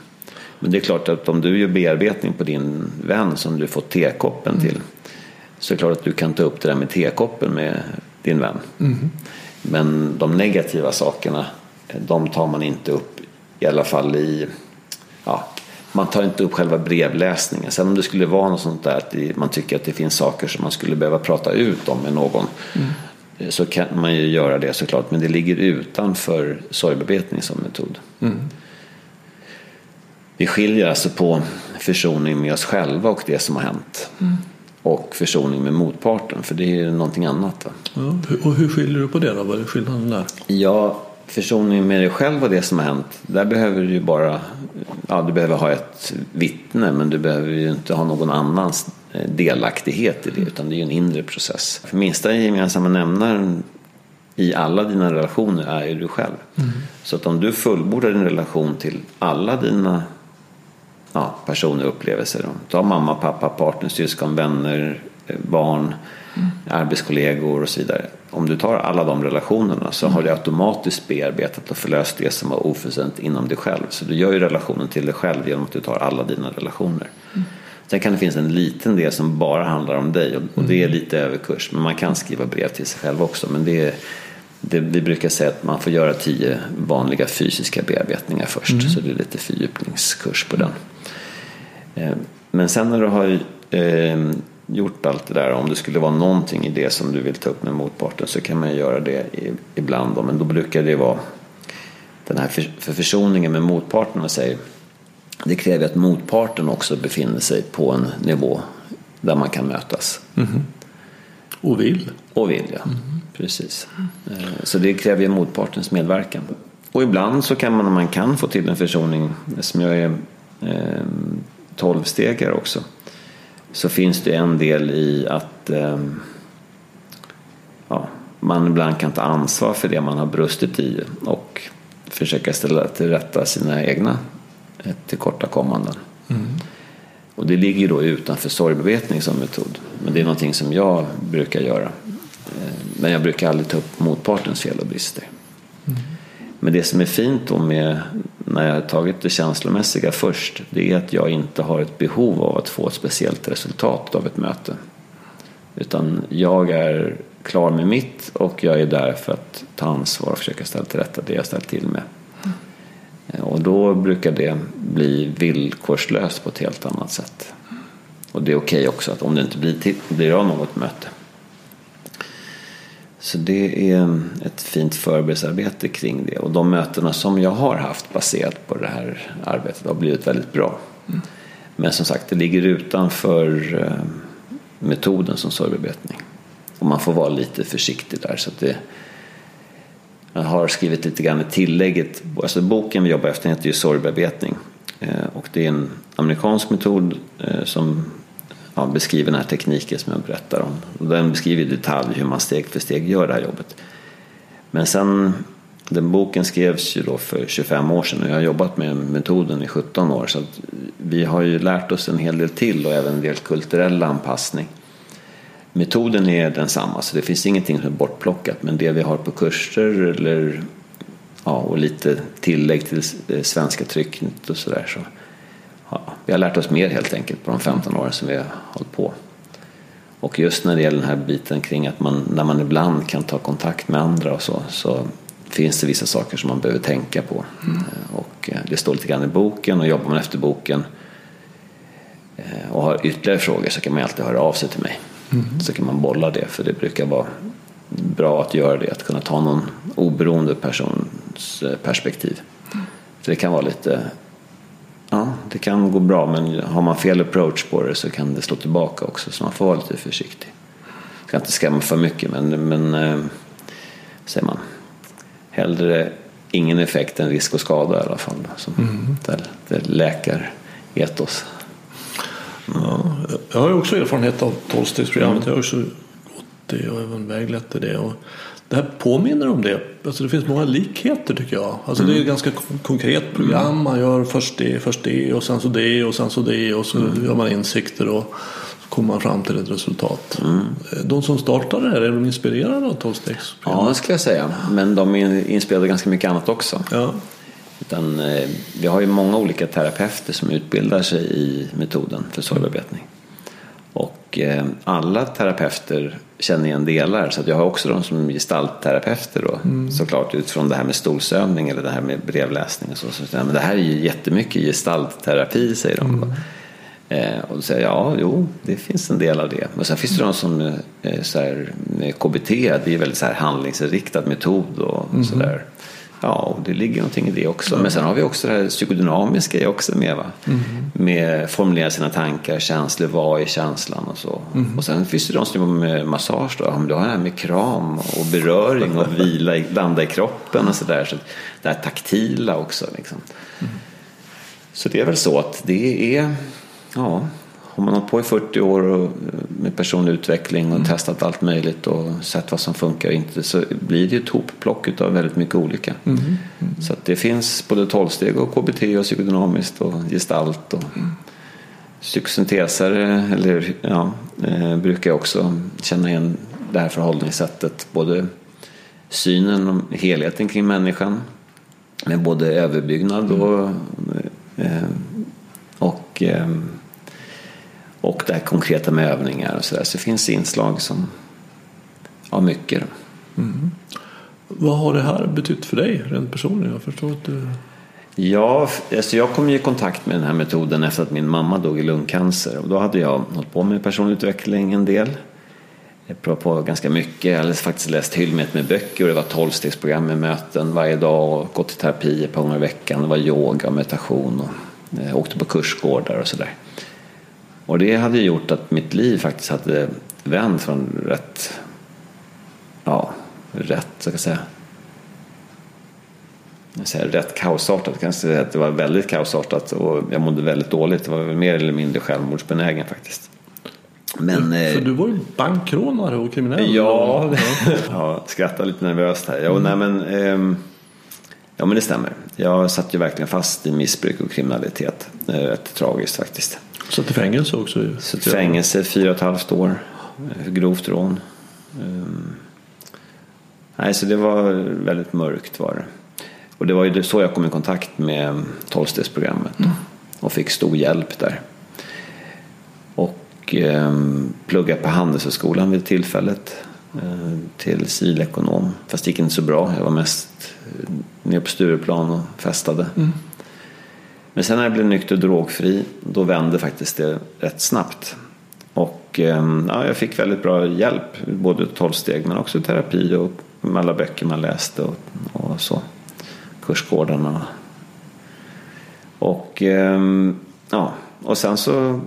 Men det är klart att om du gör bearbetning på din vän som du fått tekoppen till så är det klart att du kan ta upp det där med tekoppen med din vän. Men de negativa sakerna de tar man inte upp i alla fall i ja, man tar inte upp själva brevläsningen. Sen om det skulle vara något sånt där att man tycker att det finns saker som man skulle behöva prata ut om med någon så kan man ju göra det såklart. Men det ligger utanför sorgbearbetning som metod. Vi skiljer alltså på försoning med oss själva och det som har hänt. Och försoning med motparten, för det är någonting annat. Va? Ja, och hur skiljer du på det då? Vad är skillnaden där? Ja, försoning med dig själv och det som har hänt. Där behöver du ju bara, ja du behöver ha ett vittne men du behöver ju inte ha någon annans eh, delaktighet i det utan det är ju en inre process. För minsta gemensamma nämnaren i alla dina relationer är ju du själv. Så att om du fullbordar din relation till alla dina ja, personer och upplevelser. Ta mamma, pappa, partner, syskon, vänner, eh, barn, arbetskollegor och så vidare. Om du tar alla de relationerna så har du automatiskt bearbetat och förlöst det som var ofullständigt inom dig själv. Så du gör ju relationen till dig själv genom att du tar alla dina relationer. Sen kan det finnas en liten del som bara handlar om dig och, och det är lite överkurs. Men man kan skriva brev till sig själv också. Men det är, det, vi brukar säga att man får göra tio vanliga fysiska bearbetningar först. Så det är lite fördjupningskurs på den. Eh, Men sen när du har eh, gjort allt det där, om det skulle vara någonting i det som du vill ta upp med motparten så kan man ju göra det ibland. Men då brukar det vara den här för, för försoningen med motparten och säger det kräver att motparten också befinner sig på en nivå där man kan mötas. Och vill. Och vill, ja. Precis. Eh, Så det kräver ju motpartens medverkan. Och ibland så kan man, om man kan få till en försoning, som jag är eh, tolvstegare också, så finns det en del i att eh, ja, man ibland kan ta ansvar för det man har brustit i och försöka ställa till rätta sina egna eh, tillkortakommanden. Och det ligger då utanför sorgbearbetning som metod. Men det är någonting som jag brukar göra. Eh, Men jag brukar aldrig ta upp motpartens fel och brister. Men det som är fint då med när jag har tagit det känslomässiga först. Det är att jag inte har ett behov av att få ett speciellt resultat av ett möte. Utan jag är klar med mitt och jag är där för att ta ansvar och försöka ställa till rätta det jag ställt till med. Mm. Och då brukar det bli villkorslöst på ett helt annat sätt. Och det är okej okay också att om det inte blir, till, blir av något möte. Så det är ett fint förberedelsearbete kring det. Och de mötena som jag har haft baserat på det här arbetet har blivit väldigt bra. Mm. Men som sagt, det ligger utanför eh, metoden som sorgbearbetning. Och man får vara lite försiktig där. Så att det, jag har skrivit lite grann i tillägget. Alltså boken vi jobbar efter heter ju sorgbearbetning. Eh, och det är en amerikansk metod eh, som ja, beskriver den här tekniken som jag berättar om. Och den beskriver i detalj hur man steg för steg gör det här jobbet. Men sen, den boken skrevs ju då för 25 år sedan och jag har jobbat med metoden i 17 år. Så att vi har ju lärt oss en hel del till och även en del kulturell anpassning. Metoden är densamma så det finns ingenting som är bortplockat men det vi har på kurser eller ja, och lite tillägg till eh, svenska trycket och sådär så ja, vi har lärt oss mer helt enkelt på de 15 åren som vi har hållit på. Och just när det gäller den här biten kring att man, när man ibland kan ta kontakt med andra och så, så finns det vissa saker som man behöver tänka på. Mm. Och eh, det står lite grann i boken och jobbar man efter boken eh, och har ytterligare frågor så kan man alltid höra av sig till mig. Mm. Så kan man bolla det för det brukar vara bra att göra det, att kunna ta någon oberoende persons eh, perspektiv. Mm. För det kan vara lite Ja, det kan gå bra men har man fel approach på det så kan det slå tillbaka också så man får vara lite försiktig. Jag ska inte skrämma för mycket men, men eh, säger man, hellre ingen effekt än risk och skada i alla fall. Som mm. det, det läkar etos. Mm. Ja, jag har ju också erfarenhet av tolvstegsprogrammet. Jag har också gått det och även väglett det. Och det här påminner om det. Alltså det finns många likheter tycker jag. Alltså mm. Det är ett ganska konkret program. Man gör först det, först det och sen så det och sen så det och så mm. gör man insikter och så kommer man fram till ett resultat. Mm. De som startade det här, är de inspirerade av tolvstegsprogrammet? Ja, det skulle jag säga. Men de är inspirerade ganska mycket annat också. Ja. Utan, eh, vi har ju många olika terapeuter som utbildar sig i metoden för sorgbearbetning. Och eh, alla terapeuter känner igen delar. Så jag har också de som gestaltterapeuter då. Mm. Såklart utifrån det här med stolsövning eller det här med brevläsning. Och så, så, men det här är ju jättemycket gestaltterapi säger de. Mm. Eh, och då säger jag, ja, jo, det finns en del av det. Men sen finns det de som eh, så här, KBT, det är väldigt så här handlingsinriktad metod och mm. sådär. Ja, och det ligger någonting i det också. Men sen har vi också det här psykodynamiska också med. Va? Mm. Med formulera sina tankar, känslor, vad är känslan och så. Mm. Och sen finns det de som jobbar med massage då. Du har det här med kram och beröring och vila, landa i kroppen och sådär. Så det här taktila också. Liksom. Mm. Så det är väl så att det är, ja, har man hållit på i 40 år med personlig utveckling och mm. testat allt möjligt och sett vad som funkar och inte så blir det ett hopplock av väldigt mycket olika. Mm. Mm. Så det finns både tolvsteg och KBT och psykodynamiskt och gestalt och mm. psykosyntesare eller, ja, eh, brukar jag också känna igen det här förhållningssättet. Både synen och helheten kring människan med både överbyggnad och, eh, och eh, och det här konkreta med övningar och sådär. Så det finns inslag som, ja mycket. Mm. Vad har det här betytt för dig rent personligen? Jag förstår att du... Ja, alltså jag kom i kontakt med den här metoden efter att min mamma dog i lungcancer. Och då hade jag hållit på med personlig utveckling en del. Jag provat på ganska mycket. Jag hade faktiskt läst hyllmet med böcker och det var tolvstegsprogram med möten varje dag och gått i terapi ett par gånger i veckan. Det var yoga och meditation och jag åkte på kursgårdar och sådär. Och det hade gjort att mitt liv faktiskt hade vänt från rätt, ja, rätt, så kan jag säga, jag säger rätt kaosartat. Jag kan säga att det var väldigt kaosartat och jag mådde väldigt dåligt. Det var mer eller mindre självmordsbenägen faktiskt. Men, För eh, du var ju bankrånare och kriminell. Ja, ja skrattar lite nervöst här. Ja, mm. nej, men, eh, ja men det stämmer. Jag satt ju verkligen fast i missbruk och kriminalitet. Rätt tragiskt faktiskt. Satt i fängelse också? Satt i fängelse fyra och ett halvt år. Grovt rån. Um, nej, så det var väldigt mörkt var det. Och det var ju så jag kom i kontakt med tolvstegsprogrammet. Mm. Och fick stor hjälp där. Och um, pluggade på Handelshögskolan vid tillfället. eh, till civilekonom. Fast det gick inte så bra. Jag var mest eh, nere på Stureplan och festade. Men sen när jag blev nykter och drogfri, då vände faktiskt det rätt snabbt. Och eh, ja, jag fick väldigt bra hjälp, både tolvsteg men också terapi och med alla böcker man läste och, och så. Kursgårdarna. Och ehm, ja, och sen så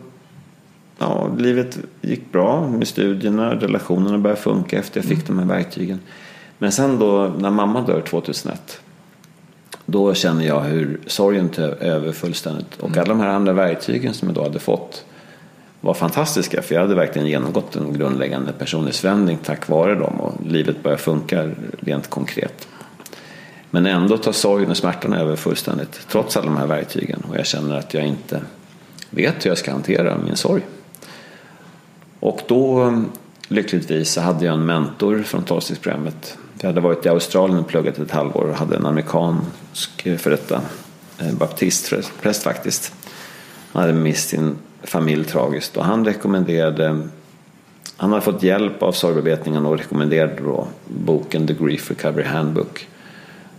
ja, livet gick bra med studierna, relationerna började funka efter jag fick de här verktygen. Men sen då när mamma dör 2001 då känner jag hur sorgen tar över fullständigt. Och alla de här andra verktygen som jag då hade fått var fantastiska. För jag hade verkligen genomgått en grundläggande personlighetsförändring tack vare dem. Och livet började funka rent konkret. Men ändå tar sorgen och smärtan över fullständigt. Trots alla de här verktygen. Och jag känner att jag inte vet hur jag ska hantera min sorg. Och då lyckligtvis så hade jag en mentor från tolvstegsprogrammet. Jag hade varit i Australien och pluggat ett halvår och hade en amerikansk för detta eh, baptistpräst faktiskt. Han hade mist sin familj tragiskt och han rekommenderade han hade fått hjälp av sorgbearbetningen och rekommenderade då boken The Grief Recovery Handbook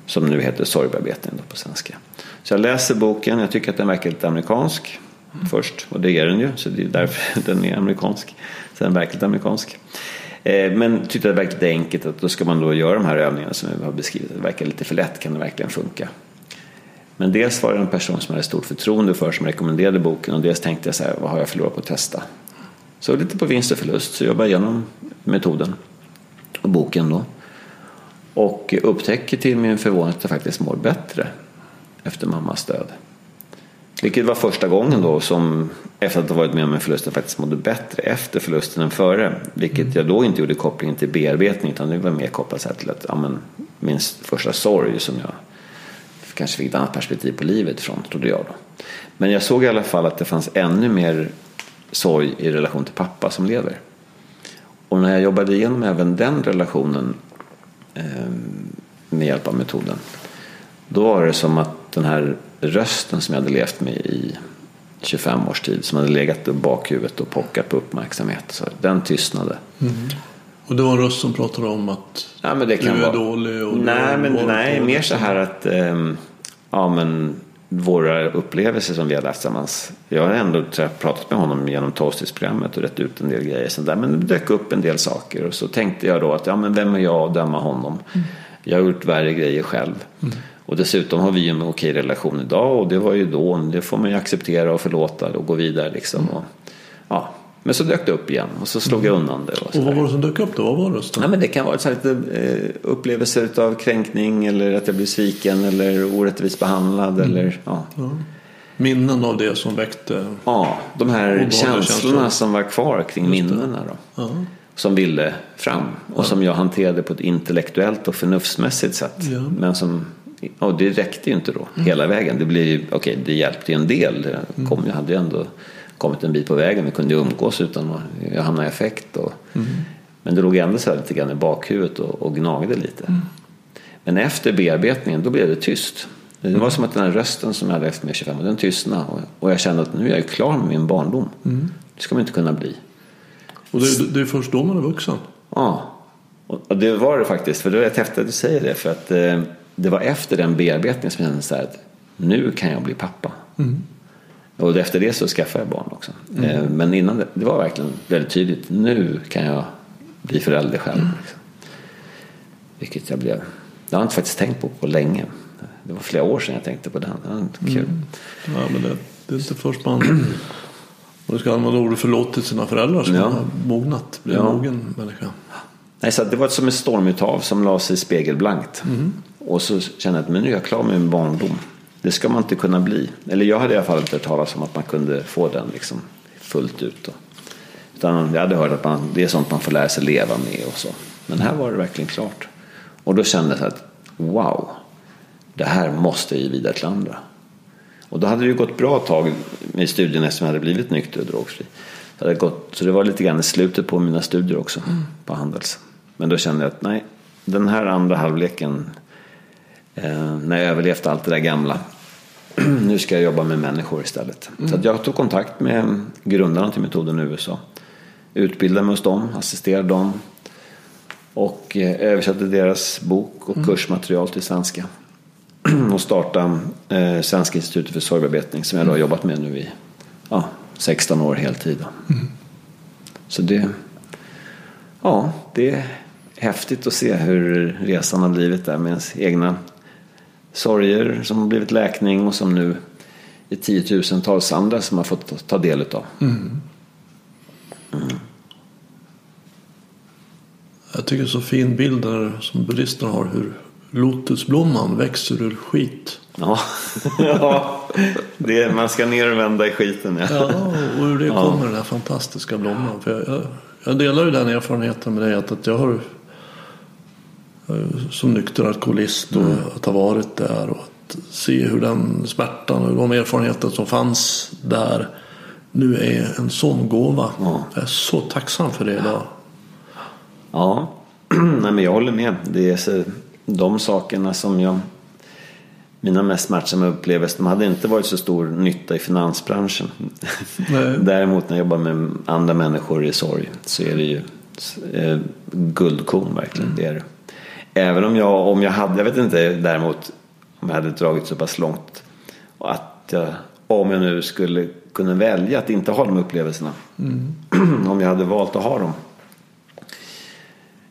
som nu heter Sorgbearbetning på svenska. Så jag läser boken, jag tycker att den verkar lite amerikansk först och det är den ju så det är därför den är amerikansk. Så den är verkligt amerikansk. Eh, men tyckte att det verkade enkelt att då ska man då göra de här övningarna som vi har beskrivit. Det verkar lite för lätt, kan det verkligen funka? Men dels var det en person som jag hade stort förtroende för som rekommenderade boken och dels tänkte jag så här, vad har jag förlorat på att testa? Så lite på vinst och förlust så jobbade jag igenom metoden och boken då. Och upptäcker till min förvåning att jag faktiskt mår bättre efter mammas död. Vilket var första gången då som efter att ha varit med om en förlust jag faktiskt mådde bättre efter förlusten än före. Vilket jag då inte gjorde kopplingen till bearbetning utan det var mer kopplat till att ja, men, min första sorg som jag kanske fick ett annat perspektiv på livet från, trodde jag då. Men jag såg i alla fall att det fanns ännu mer sorg i relation till pappa som lever. Och när jag jobbade igenom även den relationen eh, med hjälp av metoden. Då var det som att den här rösten som jag hade levt med i 25 års tid som hade legat i bakhuvudet och pockat på uppmärksamhet. Så den tystnade. Mm. Och det var en röst som pratade om att ja, men det kan du är vara... dålig? Och nej, men, nej mer så här att ähm, ja, men, våra upplevelser som vi har haft tillsammans. Jag har ändå pratat med honom genom Toasties-programmet och rätt ut en del grejer. Sånt där. Men det dök upp en del saker och så tänkte jag då att ja, men vem är jag att döma honom? Mm. Jag har gjort värre grejer själv. Mm. Och dessutom har vi en okej relation idag och det var ju då. Det får man ju acceptera och förlåta och gå vidare liksom. Mm. Och, ja. Men så dök det upp igen och så slog jag undan det. Och, och vad var det som dök upp då? Vad var rösten? Ja, men det kan vara så lite eh, upplevelser av kränkning eller att jag blir sviken eller orättvist behandlad. Mm. Eller, ja. ja. Minnen av det som väckte? Ja, de här känslorna känslor. som var kvar kring minnena. Då. Ja. Som ville fram och ja. som jag hanterade på ett intellektuellt och förnuftsmässigt sätt. Men som och det räckte ju inte då mm. hela vägen. Det, blev, okay, det hjälpte ju en del. Det kom, jag hade ju ändå kommit en bit på vägen. Vi kunde ju umgås utan att hamna i effekt. Och, mm. Men det låg ändå så lite grann i bakhuvudet och, och gnagde lite. Mm. Men efter bearbetningen då blev det tyst. Det var mm. som att den här rösten som jag hade efter med 25 den tystnade. Och, och jag kände att nu är jag klar med min barndom. Mm. Det ska man inte kunna bli. Och det, det är först då man är vuxen? Ja, och det var det faktiskt. För det är rätt häftigt att du säger det. För att eh, det var efter den bearbetningen som jag kände så här att nu kan jag bli pappa. Mm. Och efter det så skaffade jag barn också. Mm. Eh, men innan det, det var verkligen väldigt tydligt. Nu kan jag bli förälder själv. Mm. Liksom. Vilket jag blev. Det har jag inte faktiskt tänkt på på länge. Det var flera år sedan jag tänkte på den. Det var kul. Mm. Ja, men det, det är inte först man och ska använda ordet förlåt till sina föräldrar som ja. har mognat. Blir ja. mogen människa. Nej, så det var som ett stormutav som la sig spegelblankt. Mm. Och så kände jag att men nu är jag klar med min barndom. Det ska man inte kunna bli. Eller jag hade i alla fall inte hört talas om att man kunde få den liksom fullt ut. Då. Utan jag hade hört att man, det är sånt man får lära sig leva med och så. Men här var det verkligen klart. Och då kände jag att wow, det här måste jag ge vidare till andra. Och då hade det ju gått bra tag med studierna eftersom jag hade blivit nykter och drogfri. Så det, gått, så det var lite grann i slutet på mina studier också mm. på Handels. Men då kände jag att nej, den här andra halvleken eh, när jag överlevt allt det där gamla. nu ska jag jobba med människor istället. Mm. Så jag tog kontakt med grundarna till metoden i USA. Utbildade mig hos dem, assisterade dem. Och eh, översatte deras bok och kursmaterial till svenska. och startade eh, Svenska institutet för sorgbearbetning som jag då har jobbat med nu i ja, 16 år heltid. Då. Så det, ja, det är häftigt att se hur resan har blivit där med ens egna sorger som har blivit läkning och som nu är tiotusentals andra som har fått ta del av. Jag tycker det är så fin bild där som buddhisterna har hur lotusblomman växer ur skit. Ja, ja det, man ska ner och vända i skiten. Ja. Ja, och ur det kommer den här fantastiska blomman. För jag, jag, jag delar ju den erfarenheten med dig att, att jag har som nykter alkoholist och att ha varit där och att se hur den smärtan och de erfarenheter som fanns där nu är en sån gåva. Ja. Jag är så tacksam för det idag. Ja, Nej, men jag håller med. Det är så, de sakerna som jag... Mina mest smärtsamma upplevelser de hade inte varit så stor nytta i finansbranschen. Däremot när jag jobbar med andra människor i sorg så är det ju eh, guldkorn verkligen. Det är det. Även om jag, om jag hade, jag vet inte däremot om jag hade dragit så pass långt. Att jag, om jag nu skulle kunna välja att inte ha de upplevelserna. om jag hade valt att ha dem.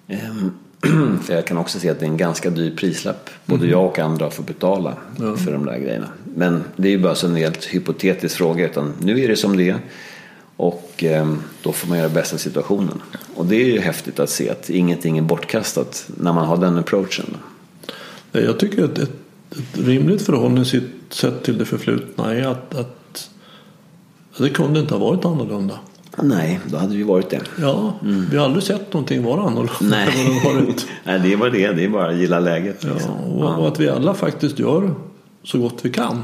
Ehm, För jag kan också se att det är en ganska dyr prislapp. Både jag och andra får betala för de där grejerna. Men det är ju bara så en helt hypotetisk fråga. Utan nu är det som det är. Och ehm, då får man göra bästa situationen. Och det är ju häftigt att se att ingenting är bortkastat när man har den approachen. Jag tycker att ett, ett rimligt förhållningssätt till det förflutna är att, att det kunde inte ha varit annorlunda. Nej, då hade ju varit det. Ja, vi har aldrig sett någonting vara annorlunda Nej. än vad det varit. Nej, det är bara det. Det är bara att gilla läget. Liksom. Ja, och, och att vi alla faktiskt gör så gott vi kan.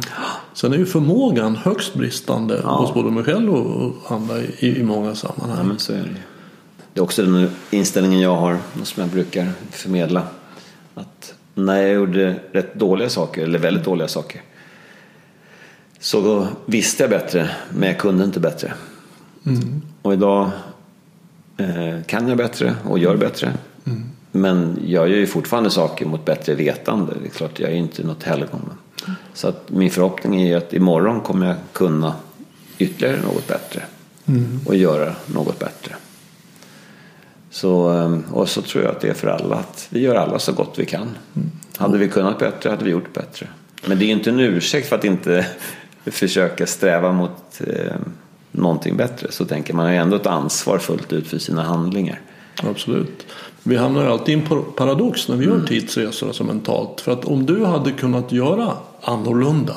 Sen är ju förmågan högst bristande Ja. hos både mig själv och andra i, i många Ja, sammanhang. men så är det. Det är också den inställningen jag har som jag brukar förmedla. Att när jag gjorde rätt dåliga saker, eller väldigt dåliga saker. Så visste jag bättre, men jag kunde inte bättre. Och idag eh, kan jag bättre och gör bättre. Men jag gör ju fortfarande saker mot bättre vetande. Det är klart, jag är ju inte något helgon. Så att min förhoppning är ju att imorgon kommer jag kunna ytterligare något bättre. Och göra något bättre. Så, eh, och så tror jag att det är för alla. Att vi gör alla så gott vi kan. Hade vi kunnat bättre hade vi gjort bättre. Men det är ju inte en ursäkt för att inte försöka sträva mot eh, någonting bättre. Så tänker man ju ändå ett ansvar fullt ut för sina handlingar. Absolut. Vi hamnar alltid i en par- paradox när vi gör tidsresor alltså mentalt. För att om du hade kunnat göra annorlunda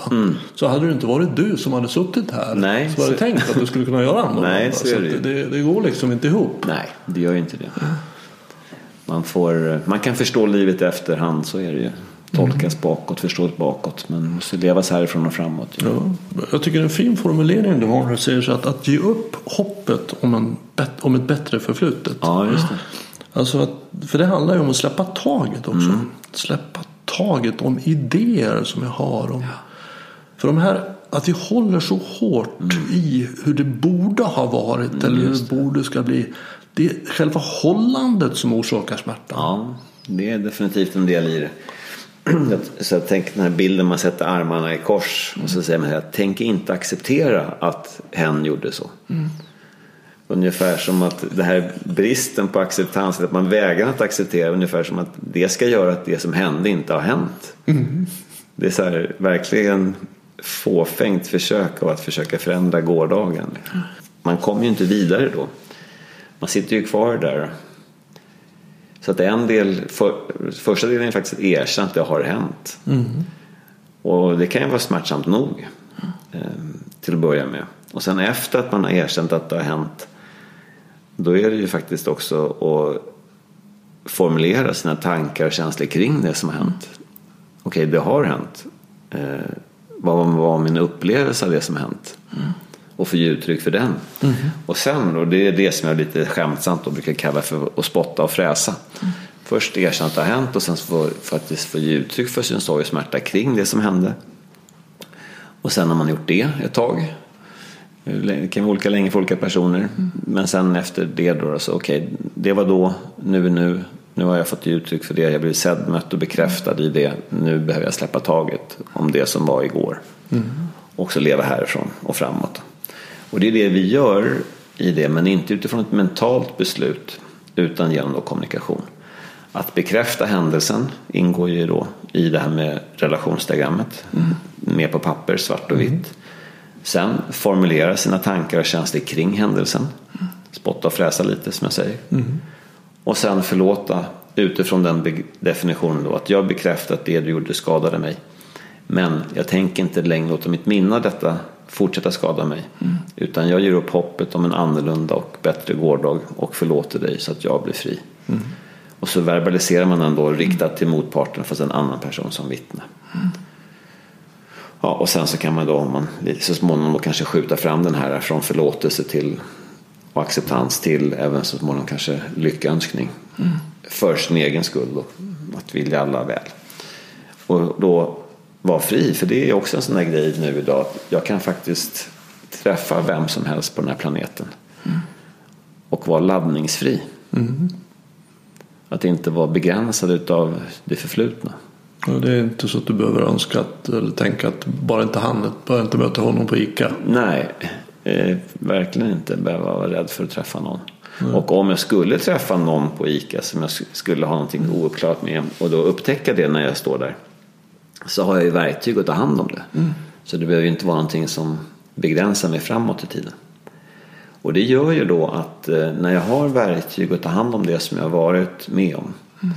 så hade det inte varit du som hade suttit här. Nej, så hade så- tänkt att du skulle kunna göra annorlunda. Nej, så att det det, det går liksom inte ihop. Nej, det gör ju inte det. Man, får, man kan förstå livet i efterhand, så är det ju. Tolkas bakåt, förstås bakåt. Men måste levas härifrån och framåt. ju. Ja, jag tycker det är en fin formulering du har du säger så att, att ge upp hoppet om, en, om ett bättre förflutet. Ja, just det. Alltså att, för det handlar ju om att släppa taget också. Släppa taget om idéer som jag har. Om, För de här, att vi håller så hårt i hur det borde ha varit eller hur det borde ska bli. Det är själva hållandet som orsakar smärtan. Ja, det är definitivt en del i det. Så jag tänker den här bilden man sätter armarna i kors och så säger man att tänk inte acceptera att hen gjorde så. Ungefär som att det här bristen på acceptans, att man vägrar att acceptera ungefär som att det ska göra att det som hände inte har hänt. Det är så här, verkligen fåfängt försök av att försöka förändra gårdagen. Man kommer ju inte vidare då. Man sitter ju kvar där. Så att en del, för, första delen är faktiskt att erkänna att det har hänt. Och det kan ju vara smärtsamt nog. Eh, till att börja med. Och sen efter att man har erkänt att det har hänt. Då är det ju faktiskt också att formulera sina tankar och känslor kring det som har hänt. Okej, det har hänt. Eh, vad var min upplevelse av det som hänt? Och få ge uttryck för den. Och sen, och det är det som jag lite skämtsamt och brukar kalla för att spotta och fräsa. Först erkänna att det har hänt och sen få, faktiskt få ge uttryck för sin sorg och smärta kring det som hände. Och sen har man gjort det ett tag. Det kan vara olika länge för olika personer. Men sen efter det då, så okej, det var då, nu är nu. Nu har jag fått uttryck för det. Jag blivit sedd, mött och bekräftad i det. Nu behöver jag släppa taget om det som var igår. Mm. Och så leva härifrån och framåt. Och det är det vi gör i det, men inte utifrån ett mentalt beslut utan genom kommunikation. Att bekräfta händelsen ingår ju då i det här med relationsdiagrammet. Mm. Med på papper, svart och vitt. Mm. Sen formulera sina tankar och känslor kring händelsen. Mm. Spotta och fräsa lite som jag säger. Mm. Och sen förlåta utifrån den definitionen då. Att jag bekräftar att det du gjorde skadade mig. Men jag tänker inte längre låta mitt minne detta fortsätta skada mig. Mm. Utan jag ger upp hoppet om en annorlunda och bättre gårdag och förlåter dig så att jag blir fri. Mm. Och så verbaliserar man den då riktat till motparten fast en annan person som vittne. Ja, och sen så kan man då om man så småningom kanske skjuta fram den här från förlåtelse till och acceptans till även så småningom kanske lyckönskning. Mm. För sin egen skull och att vilja alla väl. Och då vara fri, för det är också en sån där grej nu idag. Jag kan faktiskt träffa vem som helst på den här planeten. Mm. Och vara laddningsfri. Mm. Att inte vara begränsad av det förflutna. Det är inte så att du behöver önska att, eller tänka att bara inte han, bara inte möta honom på ICA. Nej, eh, verkligen inte behöva vara rädd för att träffa någon. Mm. Och om jag skulle träffa någon på ICA som jag skulle ha någonting ouppklarat med och då upptäcka det när jag står där. Så har jag ju verktyg att ta hand om det. Mm. Så det behöver ju inte vara någonting som begränsar mig framåt i tiden. Och det gör ju då att eh, när jag har verktyg att ta hand om det som jag varit med om. Mm.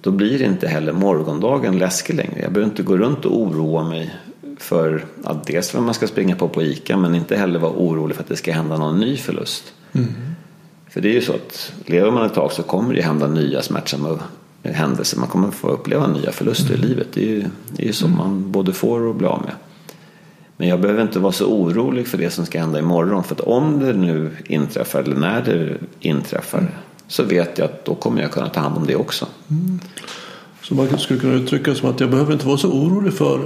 Då blir inte heller morgondagen läskig längre. Jag behöver inte gå runt och oroa mig för att dels vad man ska springa på på ICA men inte heller vara orolig för att det ska hända någon ny förlust. Mm. För det är ju så att lever man ett tag så kommer det hända nya smärtsamma händelser. Man kommer få uppleva nya förluster mm. i livet. Det är ju det är så mm. man både får och blir av med. Men jag behöver inte vara så orolig för det som ska hända imorgon. För att om det nu inträffar eller när det inträffar mm. Så vet jag att då kommer jag kunna ta hand om det också. Mm. Så man skulle kunna uttrycka som att jag behöver inte vara så orolig för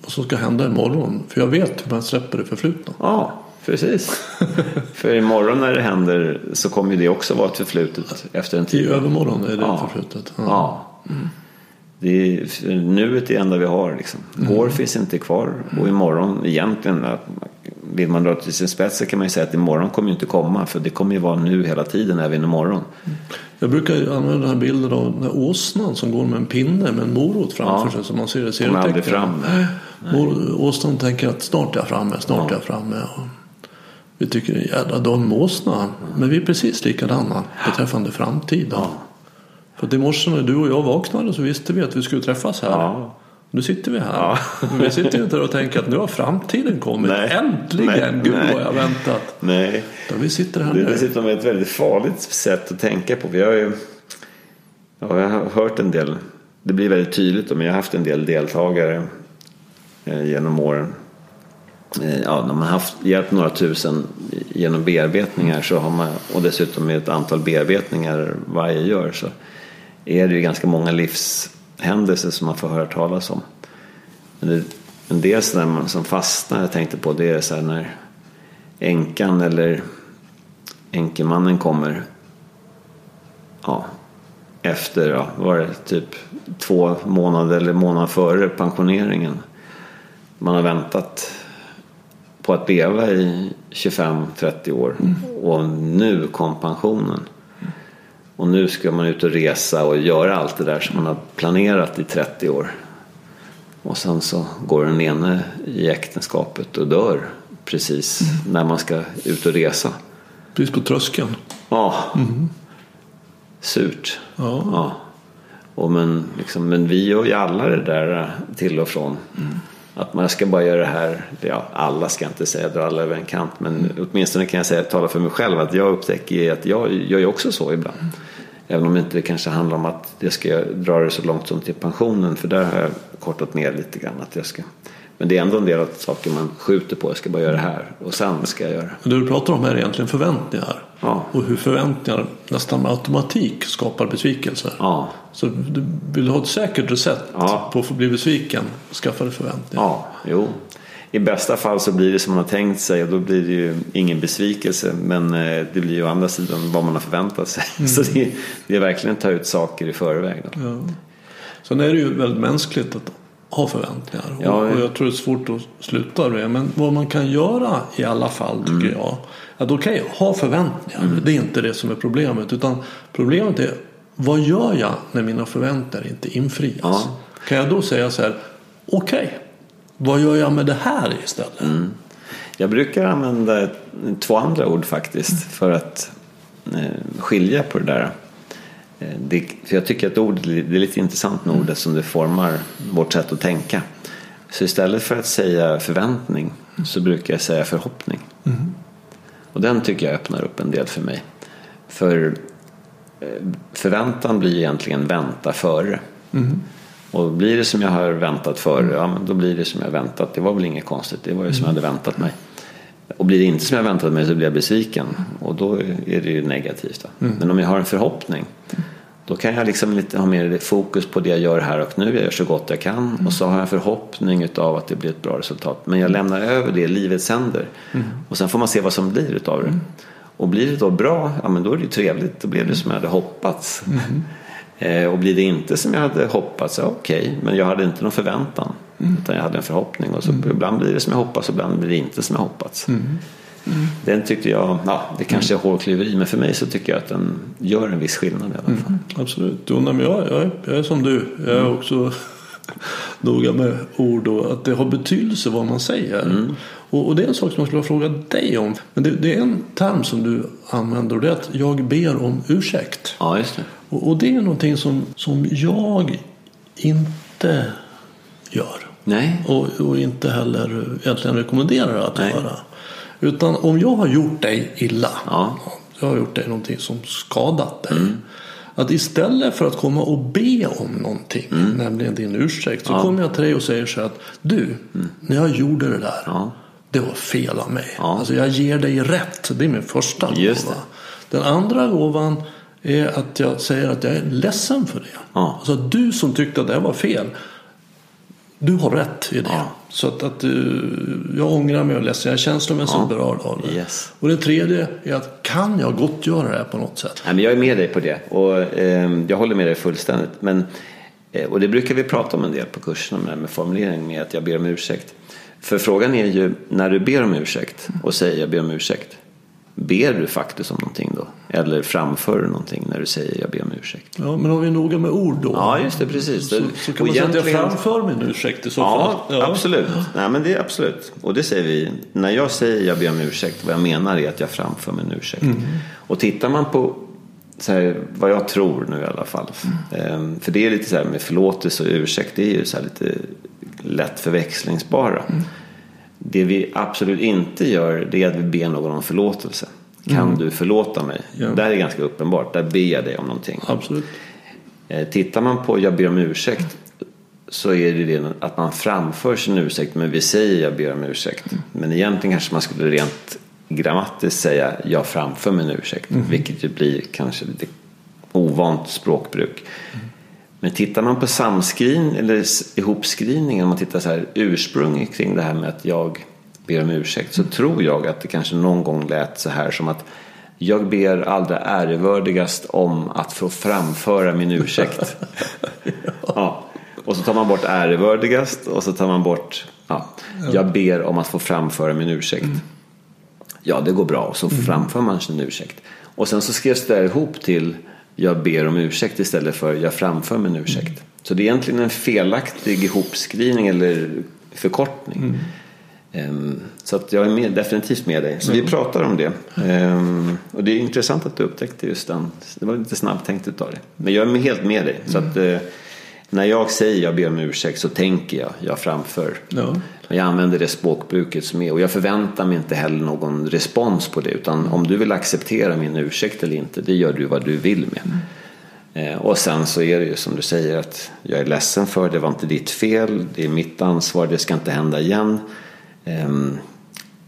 vad som ska hända imorgon. För jag vet hur man släpper det förflutna. Ja, precis. för imorgon när det händer så kommer det också vara ett förflutet efter en tid. I övermorgon är det ja. förflutet. Ja. ja. Mm. Det är, nuet är det enda vi har. Liksom. Går mm. finns inte kvar och imorgon egentligen vill man dra till sin spets så kan man ju säga att imorgon kommer ju inte komma för det kommer ju vara nu hela tiden även imorgon. Mm. Jag brukar använda den här bilden av den här åsnan som går med en pinne med en morot framför ja. sig så man ser det. Ser aldrig fram. Åsnan tänker att snart är jag framme, snart ja. är jag framme. vi tycker det är en jädra dum åsna. Men vi är precis likadana beträffande framtiden. Ja. För i morse när du och jag vaknade så visste vi att vi skulle träffas här. Ja. Nu sitter vi här. Ja. Vi sitter inte och tänker att nu har framtiden kommit. Nej. Äntligen! Nej. Gud vad jag väntat. Nej. Där vi sitter här det är dessutom ett väldigt farligt sätt att tänka på. Vi har ju ja, jag har hört en del. Det blir väldigt tydligt men jag har haft en del deltagare eh, genom åren. Eh, ja, när man har haft, hjälpt några tusen genom bearbetningar så har man, och dessutom med ett antal bearbetningar varje gör så är det ju ganska många livshändelser som man får höra talas om. Men det, en del sådana som fastnar jag tänkte på det är så här när änkan eller änkemannen kommer ja, efter, ja, var det typ två månader eller månad före pensioneringen. Man har väntat på att leva i 25-30 år mm. och nu kom pensionen. Och nu ska man ut och resa och göra allt det där som man har planerat i 30 år. Och sen så går den ene i äktenskapet och dör precis mm. när man ska ut och resa. Precis på tröskeln. Ja. Mm. Surt. Ja. ja. Och men, liksom, men vi gör ju alla det där till och från. Mm. Att man ska bara göra det här, ja, alla ska inte säga dra alla över en kant men mm. åtminstone kan jag säga, tala för mig själv att jag upptäcker att jag gör ju också så ibland. Även om det inte kanske handlar om att jag ska dra det så långt som till pensionen för där har jag kortat ner lite grann. Att jag ska, men det är ändå en del av saker man skjuter på. Jag ska bara göra det här och sen ska jag göra det. Det du pratar om här är egentligen förväntningar. Ja. Och hur förväntningar nästan med automatik skapar besvikelser. Ja. Så du vill ha ett säkert recept ja. på att få bli besviken. Skaffa dig förväntningar. Ja, jo. I bästa fall så blir det som man har tänkt sig och då blir det ju ingen besvikelse. Men eh, det blir ju å andra sidan vad man har förväntat sig. Mm. Så det, det, är verkligen att ta ut saker i förväg. Då. Ja. Sen är det ju väldigt mänskligt att ha förväntningar. Ja, och jag tror det är svårt att sluta det. Men vad man kan göra i alla fall tycker mm. jag. Att okej, okay, ha förväntningar. Mm. Det är inte det som är problemet. Utan problemet är vad gör jag när mina förväntningar inte infrias? Ja. Kan jag då säga så här. Okej, okay, vad gör jag med det här istället? Mm. Jag brukar använda två andra ord faktiskt mm. för att eh, skilja på det där. Eh, det, för jag tycker att ord, det är lite intressant med ordet som det formar vårt sätt att tänka. Så istället för att säga förväntning så brukar jag säga förhoppning. Mm. Och den tycker jag öppnar upp en del för mig. För eh, förväntan blir egentligen vänta före. Mm. Och blir det som jag har väntat före, ja men då blir det som jag väntat. Det var väl inget konstigt, det var ju som jag hade väntat mig. Och blir det inte som jag väntat mig så blir jag besviken. Och då är det ju negativt. Mm. Men om jag har en förhoppning då kan jag liksom lite ha mer fokus på det jag gör här och nu. Jag gör så gott jag kan mm. och så har jag en förhoppning utav att det blir ett bra resultat. Men jag lämnar över det livets händer. Mm. Och sen får man se vad som blir utav det. Mm. Och blir det då bra, ja men då är det ju trevligt. Då blir det som jag hade hoppats. Mm. Eh, och blir det inte som jag hade hoppats, ja, okej. Okay. Men jag hade inte någon förväntan. Mm. Utan jag hade en förhoppning. Och så ibland blir det som jag hoppas och ibland blir det inte som jag hoppats. Mm. Den tyckte jag, ja, det kanske är hårklyveri men för mig så tycker jag att den gör en viss skillnad i alla fall. Mm, absolut, jo, men jag, jag, jag är som du. Jag är mm. också noga med ord och att det har betydelse vad man säger. Mm. Och, och, det är en sak som jag skulle vilja fråga dig om. Men det, det, är en term som du använder och det är att jag ber om ursäkt. Ja, just det. Och, och det är någonting som, som jag inte gör. Nej. Och, och inte heller egentligen rekommenderar att Nej. göra. Utan om jag har gjort dig illa. Ja. Jag har gjort dig någonting som skadat dig. Mm. Att istället för att komma och be om någonting, mm. nämligen din ursäkt, så ja. kommer jag till dig och säger så här att du, mm. när jag gjorde det där, ja. det var fel av mig. Ja. Alltså jag ger dig rätt, det är min första gåva. Den andra gåvan är att jag säger att jag är ledsen för det. Ja. Alltså att du som tyckte att det var fel, du har rätt i det. Ja. Så att, att, jag ångrar mig och är ledsen. Jag är känslomässigt ja. berörd av det. Yes. Och det tredje är att kan jag gottgöra det här på något sätt? Nej, men jag är med dig på det. Och eh, jag håller med dig fullständigt. Men, eh, och det brukar vi prata om en del på kurserna med, med formulering med att jag ber om ursäkt. För frågan är ju när du ber om ursäkt och säger jag ber om ursäkt. Ber du faktiskt om någonting då? Eller framför du någonting när du säger jag ber om ursäkt? Ja, men om vi är noga med ord då? Ja, just det, precis. Så, så kan man säga att jag framför min ursäkt i så ja, fall? Ja, absolut. Nej, men det är absolut. Och det säger vi. När jag säger jag ber om ursäkt, vad jag menar är att jag framför min ursäkt. Mm. Och tittar man på så här, vad jag tror nu i alla fall. Mm. För det är lite så här med förlåtelse och ursäkt, det är ju så här lite lätt förväxlingsbara. Mm. Det vi absolut inte gör det är att vi ber någon om förlåtelse. Kan mm. du förlåta mig? Ja. Där är ganska uppenbart. Där ber jag dig om någonting. Absolut. Eh, tittar man på jag ber om ursäkt så är det det att man framför sin ursäkt men vi säger jag ber om ursäkt. Mm. Men egentligen kanske man skulle rent grammatiskt säga jag framför min ursäkt. Mm. Vilket ju blir kanske lite ovant språkbruk. Mm. Men tittar man på samskrivning eller ihopskrivningen, om man tittar så här ursprung kring det här med att jag ber om ursäkt så tror jag att det kanske någon gång lät så här som att jag ber allra ärevördigast om att få framföra min ursäkt. ja. Och så tar man bort ärevördigast och så tar man bort ja, jag ber om att få framföra min ursäkt. Mm. Ja, det går bra och så mm. framför man sin ursäkt. Och sen så skrevs det ihop till jag ber om ursäkt istället för jag framför min ursäkt. Mm. Så det är egentligen en felaktig ihopskrivning eller förkortning. Mm. Um, så att jag är med, definitivt med dig. Så mm. vi pratar om det. Um, och det är intressant att du upptäckte just den. Det var lite snabbtänkt utav dig. Men jag är helt med dig. Så att, uh, när jag säger jag ber om ursäkt så tänker jag, jag framför. Ja. Jag använder det språkbruket som är och jag förväntar mig inte heller någon respons på det utan om du vill acceptera min ursäkt eller inte det gör du vad du vill med. Mm. Och sen så är det ju som du säger att jag är ledsen för det var inte ditt fel, det är mitt ansvar, det ska inte hända igen. Um,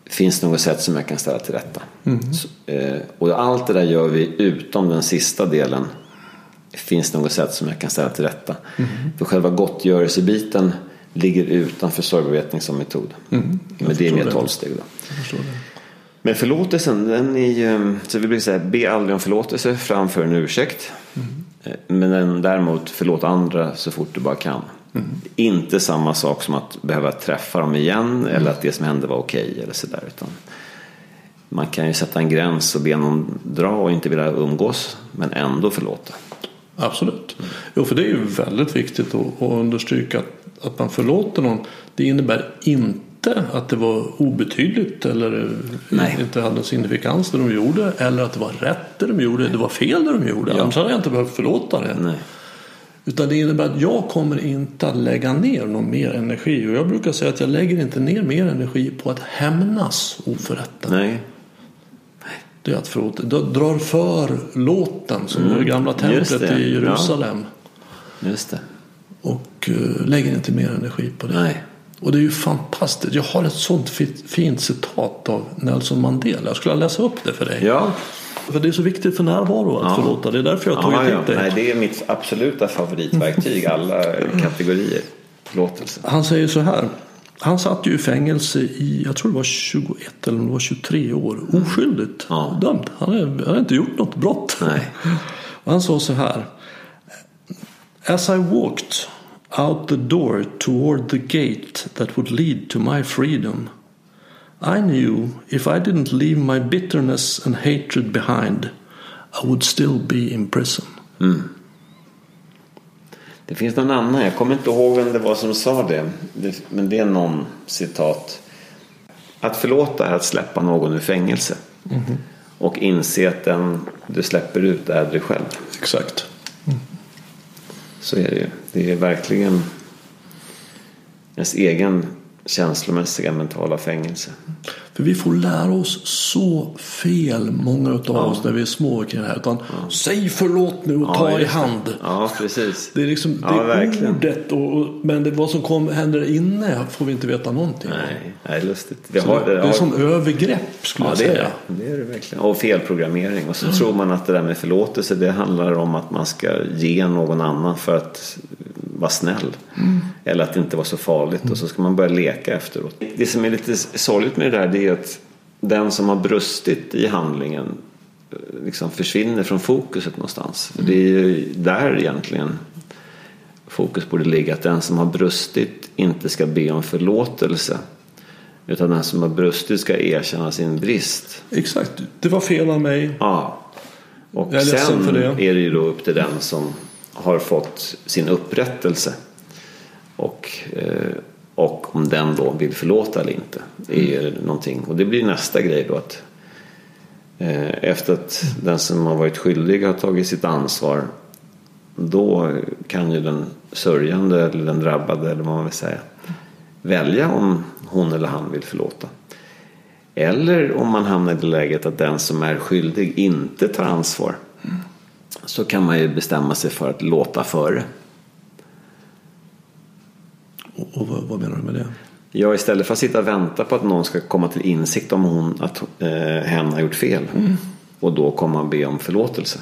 finns det något sätt som jag kan ställa till rätta? Mm. Så, eh, och allt det där gör vi utom den sista delen. Finns det något sätt som jag kan ställa till rätta? Mm. För själva gottgörelsebiten ligger utanför sorgbearbetning som metod. Men det är mer då. Förstår det. Men förlåtelsen, den är ju, så vi brukar säga, be aldrig om förlåtelse framför en ursäkt. Eh, Men den, däremot förlåt andra så fort du bara kan. Inte samma sak som att behöva träffa dem igen eller att det som hände var okej eller sådär. Utan man kan ju sätta en gräns och be någon dra och inte vilja umgås men ändå förlåta. Absolut. Jo, för det är ju väldigt viktigt att, att understryka att, att man förlåter någon. Det innebär inte att det var obetydligt eller Nej. inte hade signifikans det de gjorde eller att det var rätt det de gjorde. Det var fel det de gjorde. Ja. Annars hade jag inte behövt förlåta det. Nej. Utan det innebär att jag kommer inte att lägga ner någon mer energi. Och jag brukar säga att jag lägger inte ner mer energi på att hämnas oförrätten. Nej. Det är att förlåta. Jag drar för låten som Mm, det gamla templet i Jerusalem. Just det. Och eh, lägger inte mer energi på det. Nej. Och det är ju fantastiskt. Jag har ett sånt fi- fint citat av Nelson Mandela. Jag skulle läsa upp det för dig. Ja, För det är så viktigt för närvaro att Ja. förlåta. Det är därför jag har tagit ja, ja. hit dig. Nej, det är mitt absoluta favoritverktyg. Alla kategorier. Förlåtelse. Han säger så här. Han satt ju i fängelse i, jag tror det var 21 eller det var 23 år. Oskyldigt Ja. dömd. Han hade inte gjort något brott. Nej. Och han sa så här. As I walked out the door toward the gate that would lead to my freedom I knew if I didn't leave my bitterness and hatred behind I would still be in prison. Det finns någon annan, jag kommer inte ihåg vem det var som sa det. men det är någon citat. Att förlåta är att släppa någon ur fängelse. Och inse att den du släpper ut är dig själv. Exakt. Så är det ju. Det är verkligen ens egen känslomässiga mentala fängelse. För vi får lära oss så fel, många av oss när vi är små kring det här. Utan säg förlåt nu och ta i just det. hand. Ja, precis. Det är liksom det Ja, är verkligen. ordet och, och, men det, vad som kom, händer inne får vi inte veta någonting. Nej, det är lustigt. Vi har, det, det är har- som övergrepp skulle Ja, jag det är säga. det. det är det verkligen. Och felprogrammering. Och så tror man att det där med förlåtelse det handlar om att man ska ge någon annan för att vara snäll. Eller att det inte var så farligt. Och så ska man börja leka efteråt. Det som är lite sorgligt med det där det är att den som har brustit i handlingen eh, liksom försvinner från fokuset någonstans. För det är ju där egentligen fokus borde ligga. Att den som har brustit inte ska be om förlåtelse. Utan den som har brustit ska erkänna sin brist. Exakt, det var fel av mig. Ja. Och sen det. är det ju då upp till den som har fått sin upprättelse. Och, eh, och om den då vill förlåta eller inte. Det är ju någonting. Och det blir nästa grej då att eh, efter att den som har varit skyldig har tagit sitt ansvar. Då kan ju den sörjande eller den drabbade eller vad man vill säga välja om hon eller han vill förlåta. Eller om man hamnar i det läget att den som är skyldig inte tar ansvar. Så kan man ju bestämma sig för att låta före. Och, och vad, vad menar du med det? Ja, istället för att sitta och vänta på att någon ska komma till insikt om hon, att eh, hen har gjort fel. Och då komma och be om förlåtelse.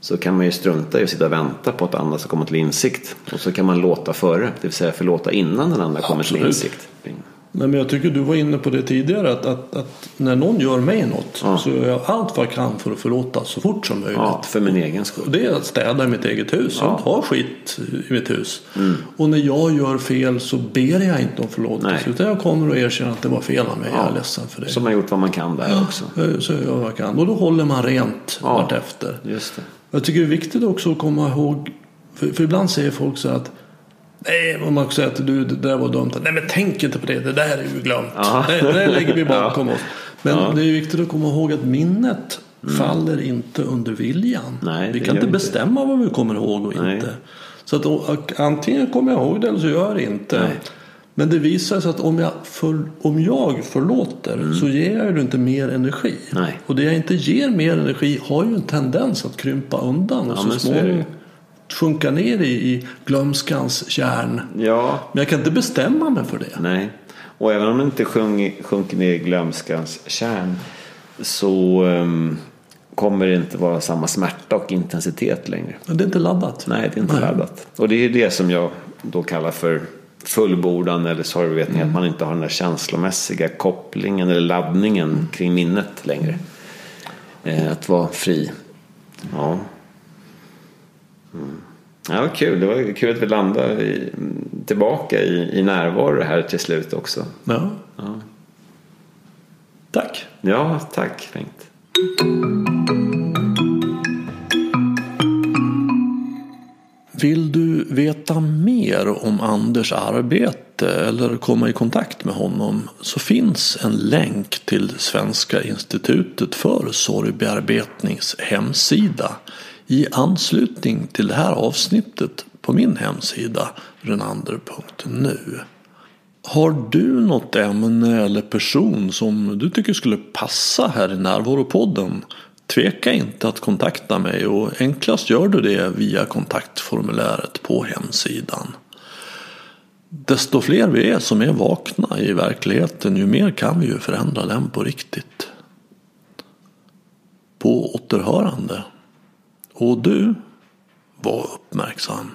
Så kan man ju strunta i att sitta och vänta på att andra ska komma till insikt. Och så kan man låta före, det vill säga förlåta innan den andra kommer till Absolut. insikt. Nej, men jag tycker du var inne på det tidigare att, att, att när någon gör mig något Ja. så gör jag allt vad jag kan för att förlåta så fort som möjligt. Ja, för min egen Och skull. det är att städa i mitt eget hus. Jag Ja. har skit i mitt hus. Och när jag gör fel så ber jag inte om förlåtelse. Nej. Utan jag kommer och erkänner att det var fel av mig. Jag Ja. är ledsen för det. Som har gjort vad man kan där också. Eh, Så jag gör vad jag kan. Och då håller man rent Ja. vartefter. Just det. Jag tycker det är viktigt också att komma ihåg. För, för ibland säger folk så att Nej, om man säger att du, det där var dumt. Nej, men tänk inte på det. Det där är ju glömt. Ja. Det, det där lägger vi bakom oss. Men Ja. det är viktigt att komma ihåg att minnet faller inte under viljan. Nej, vi kan inte inte. bestämma vad vi kommer ihåg och Nej. inte. Så att och, antingen kommer jag ihåg det eller så gör jag inte. Nej. Men det visar sig att om jag, för, om jag förlåter så ger jag ju inte mer energi. Mm. Nej. Och det jag inte ger mer energi har ju en tendens att krympa undan och Ja, så men småningom sjunka ner i, i glömskans kärn. Ja, Men jag kan inte bestämma mig för det. nej. Och även om det inte sjung, sjunker ner i glömskans kärn så ehm, kommer det inte vara samma smärta och intensitet längre. Men det är inte laddat. Nej, det är inte laddat. Och det är det som jag då kallar för fullbordan eller sorgvetning. Mm. Att man inte har den där känslomässiga kopplingen eller laddningen Mm. kring minnet längre. Eh, att vara fri. Ja. Mm. Ja, kul. Det var kul att vi landade i, tillbaka i, i närvaro här till slut också. Ja. Tack. Ja, tack Bengt. Vill du veta mer om Anders arbete eller komma i kontakt med honom så finns en länk till Svenska institutet för sorgbearbetnings hemsida i anslutning till det här avsnittet på min hemsida renander.nu. Har du något ämne eller person som du tycker skulle passa här i Närvaropodden? Tveka inte att kontakta mig och enklast gör du det via kontaktformuläret på hemsidan. Desto fler vi är som är vakna i verkligheten ju mer kan vi ju förändra den på riktigt. På återhörande. Och du, var uppmärksam.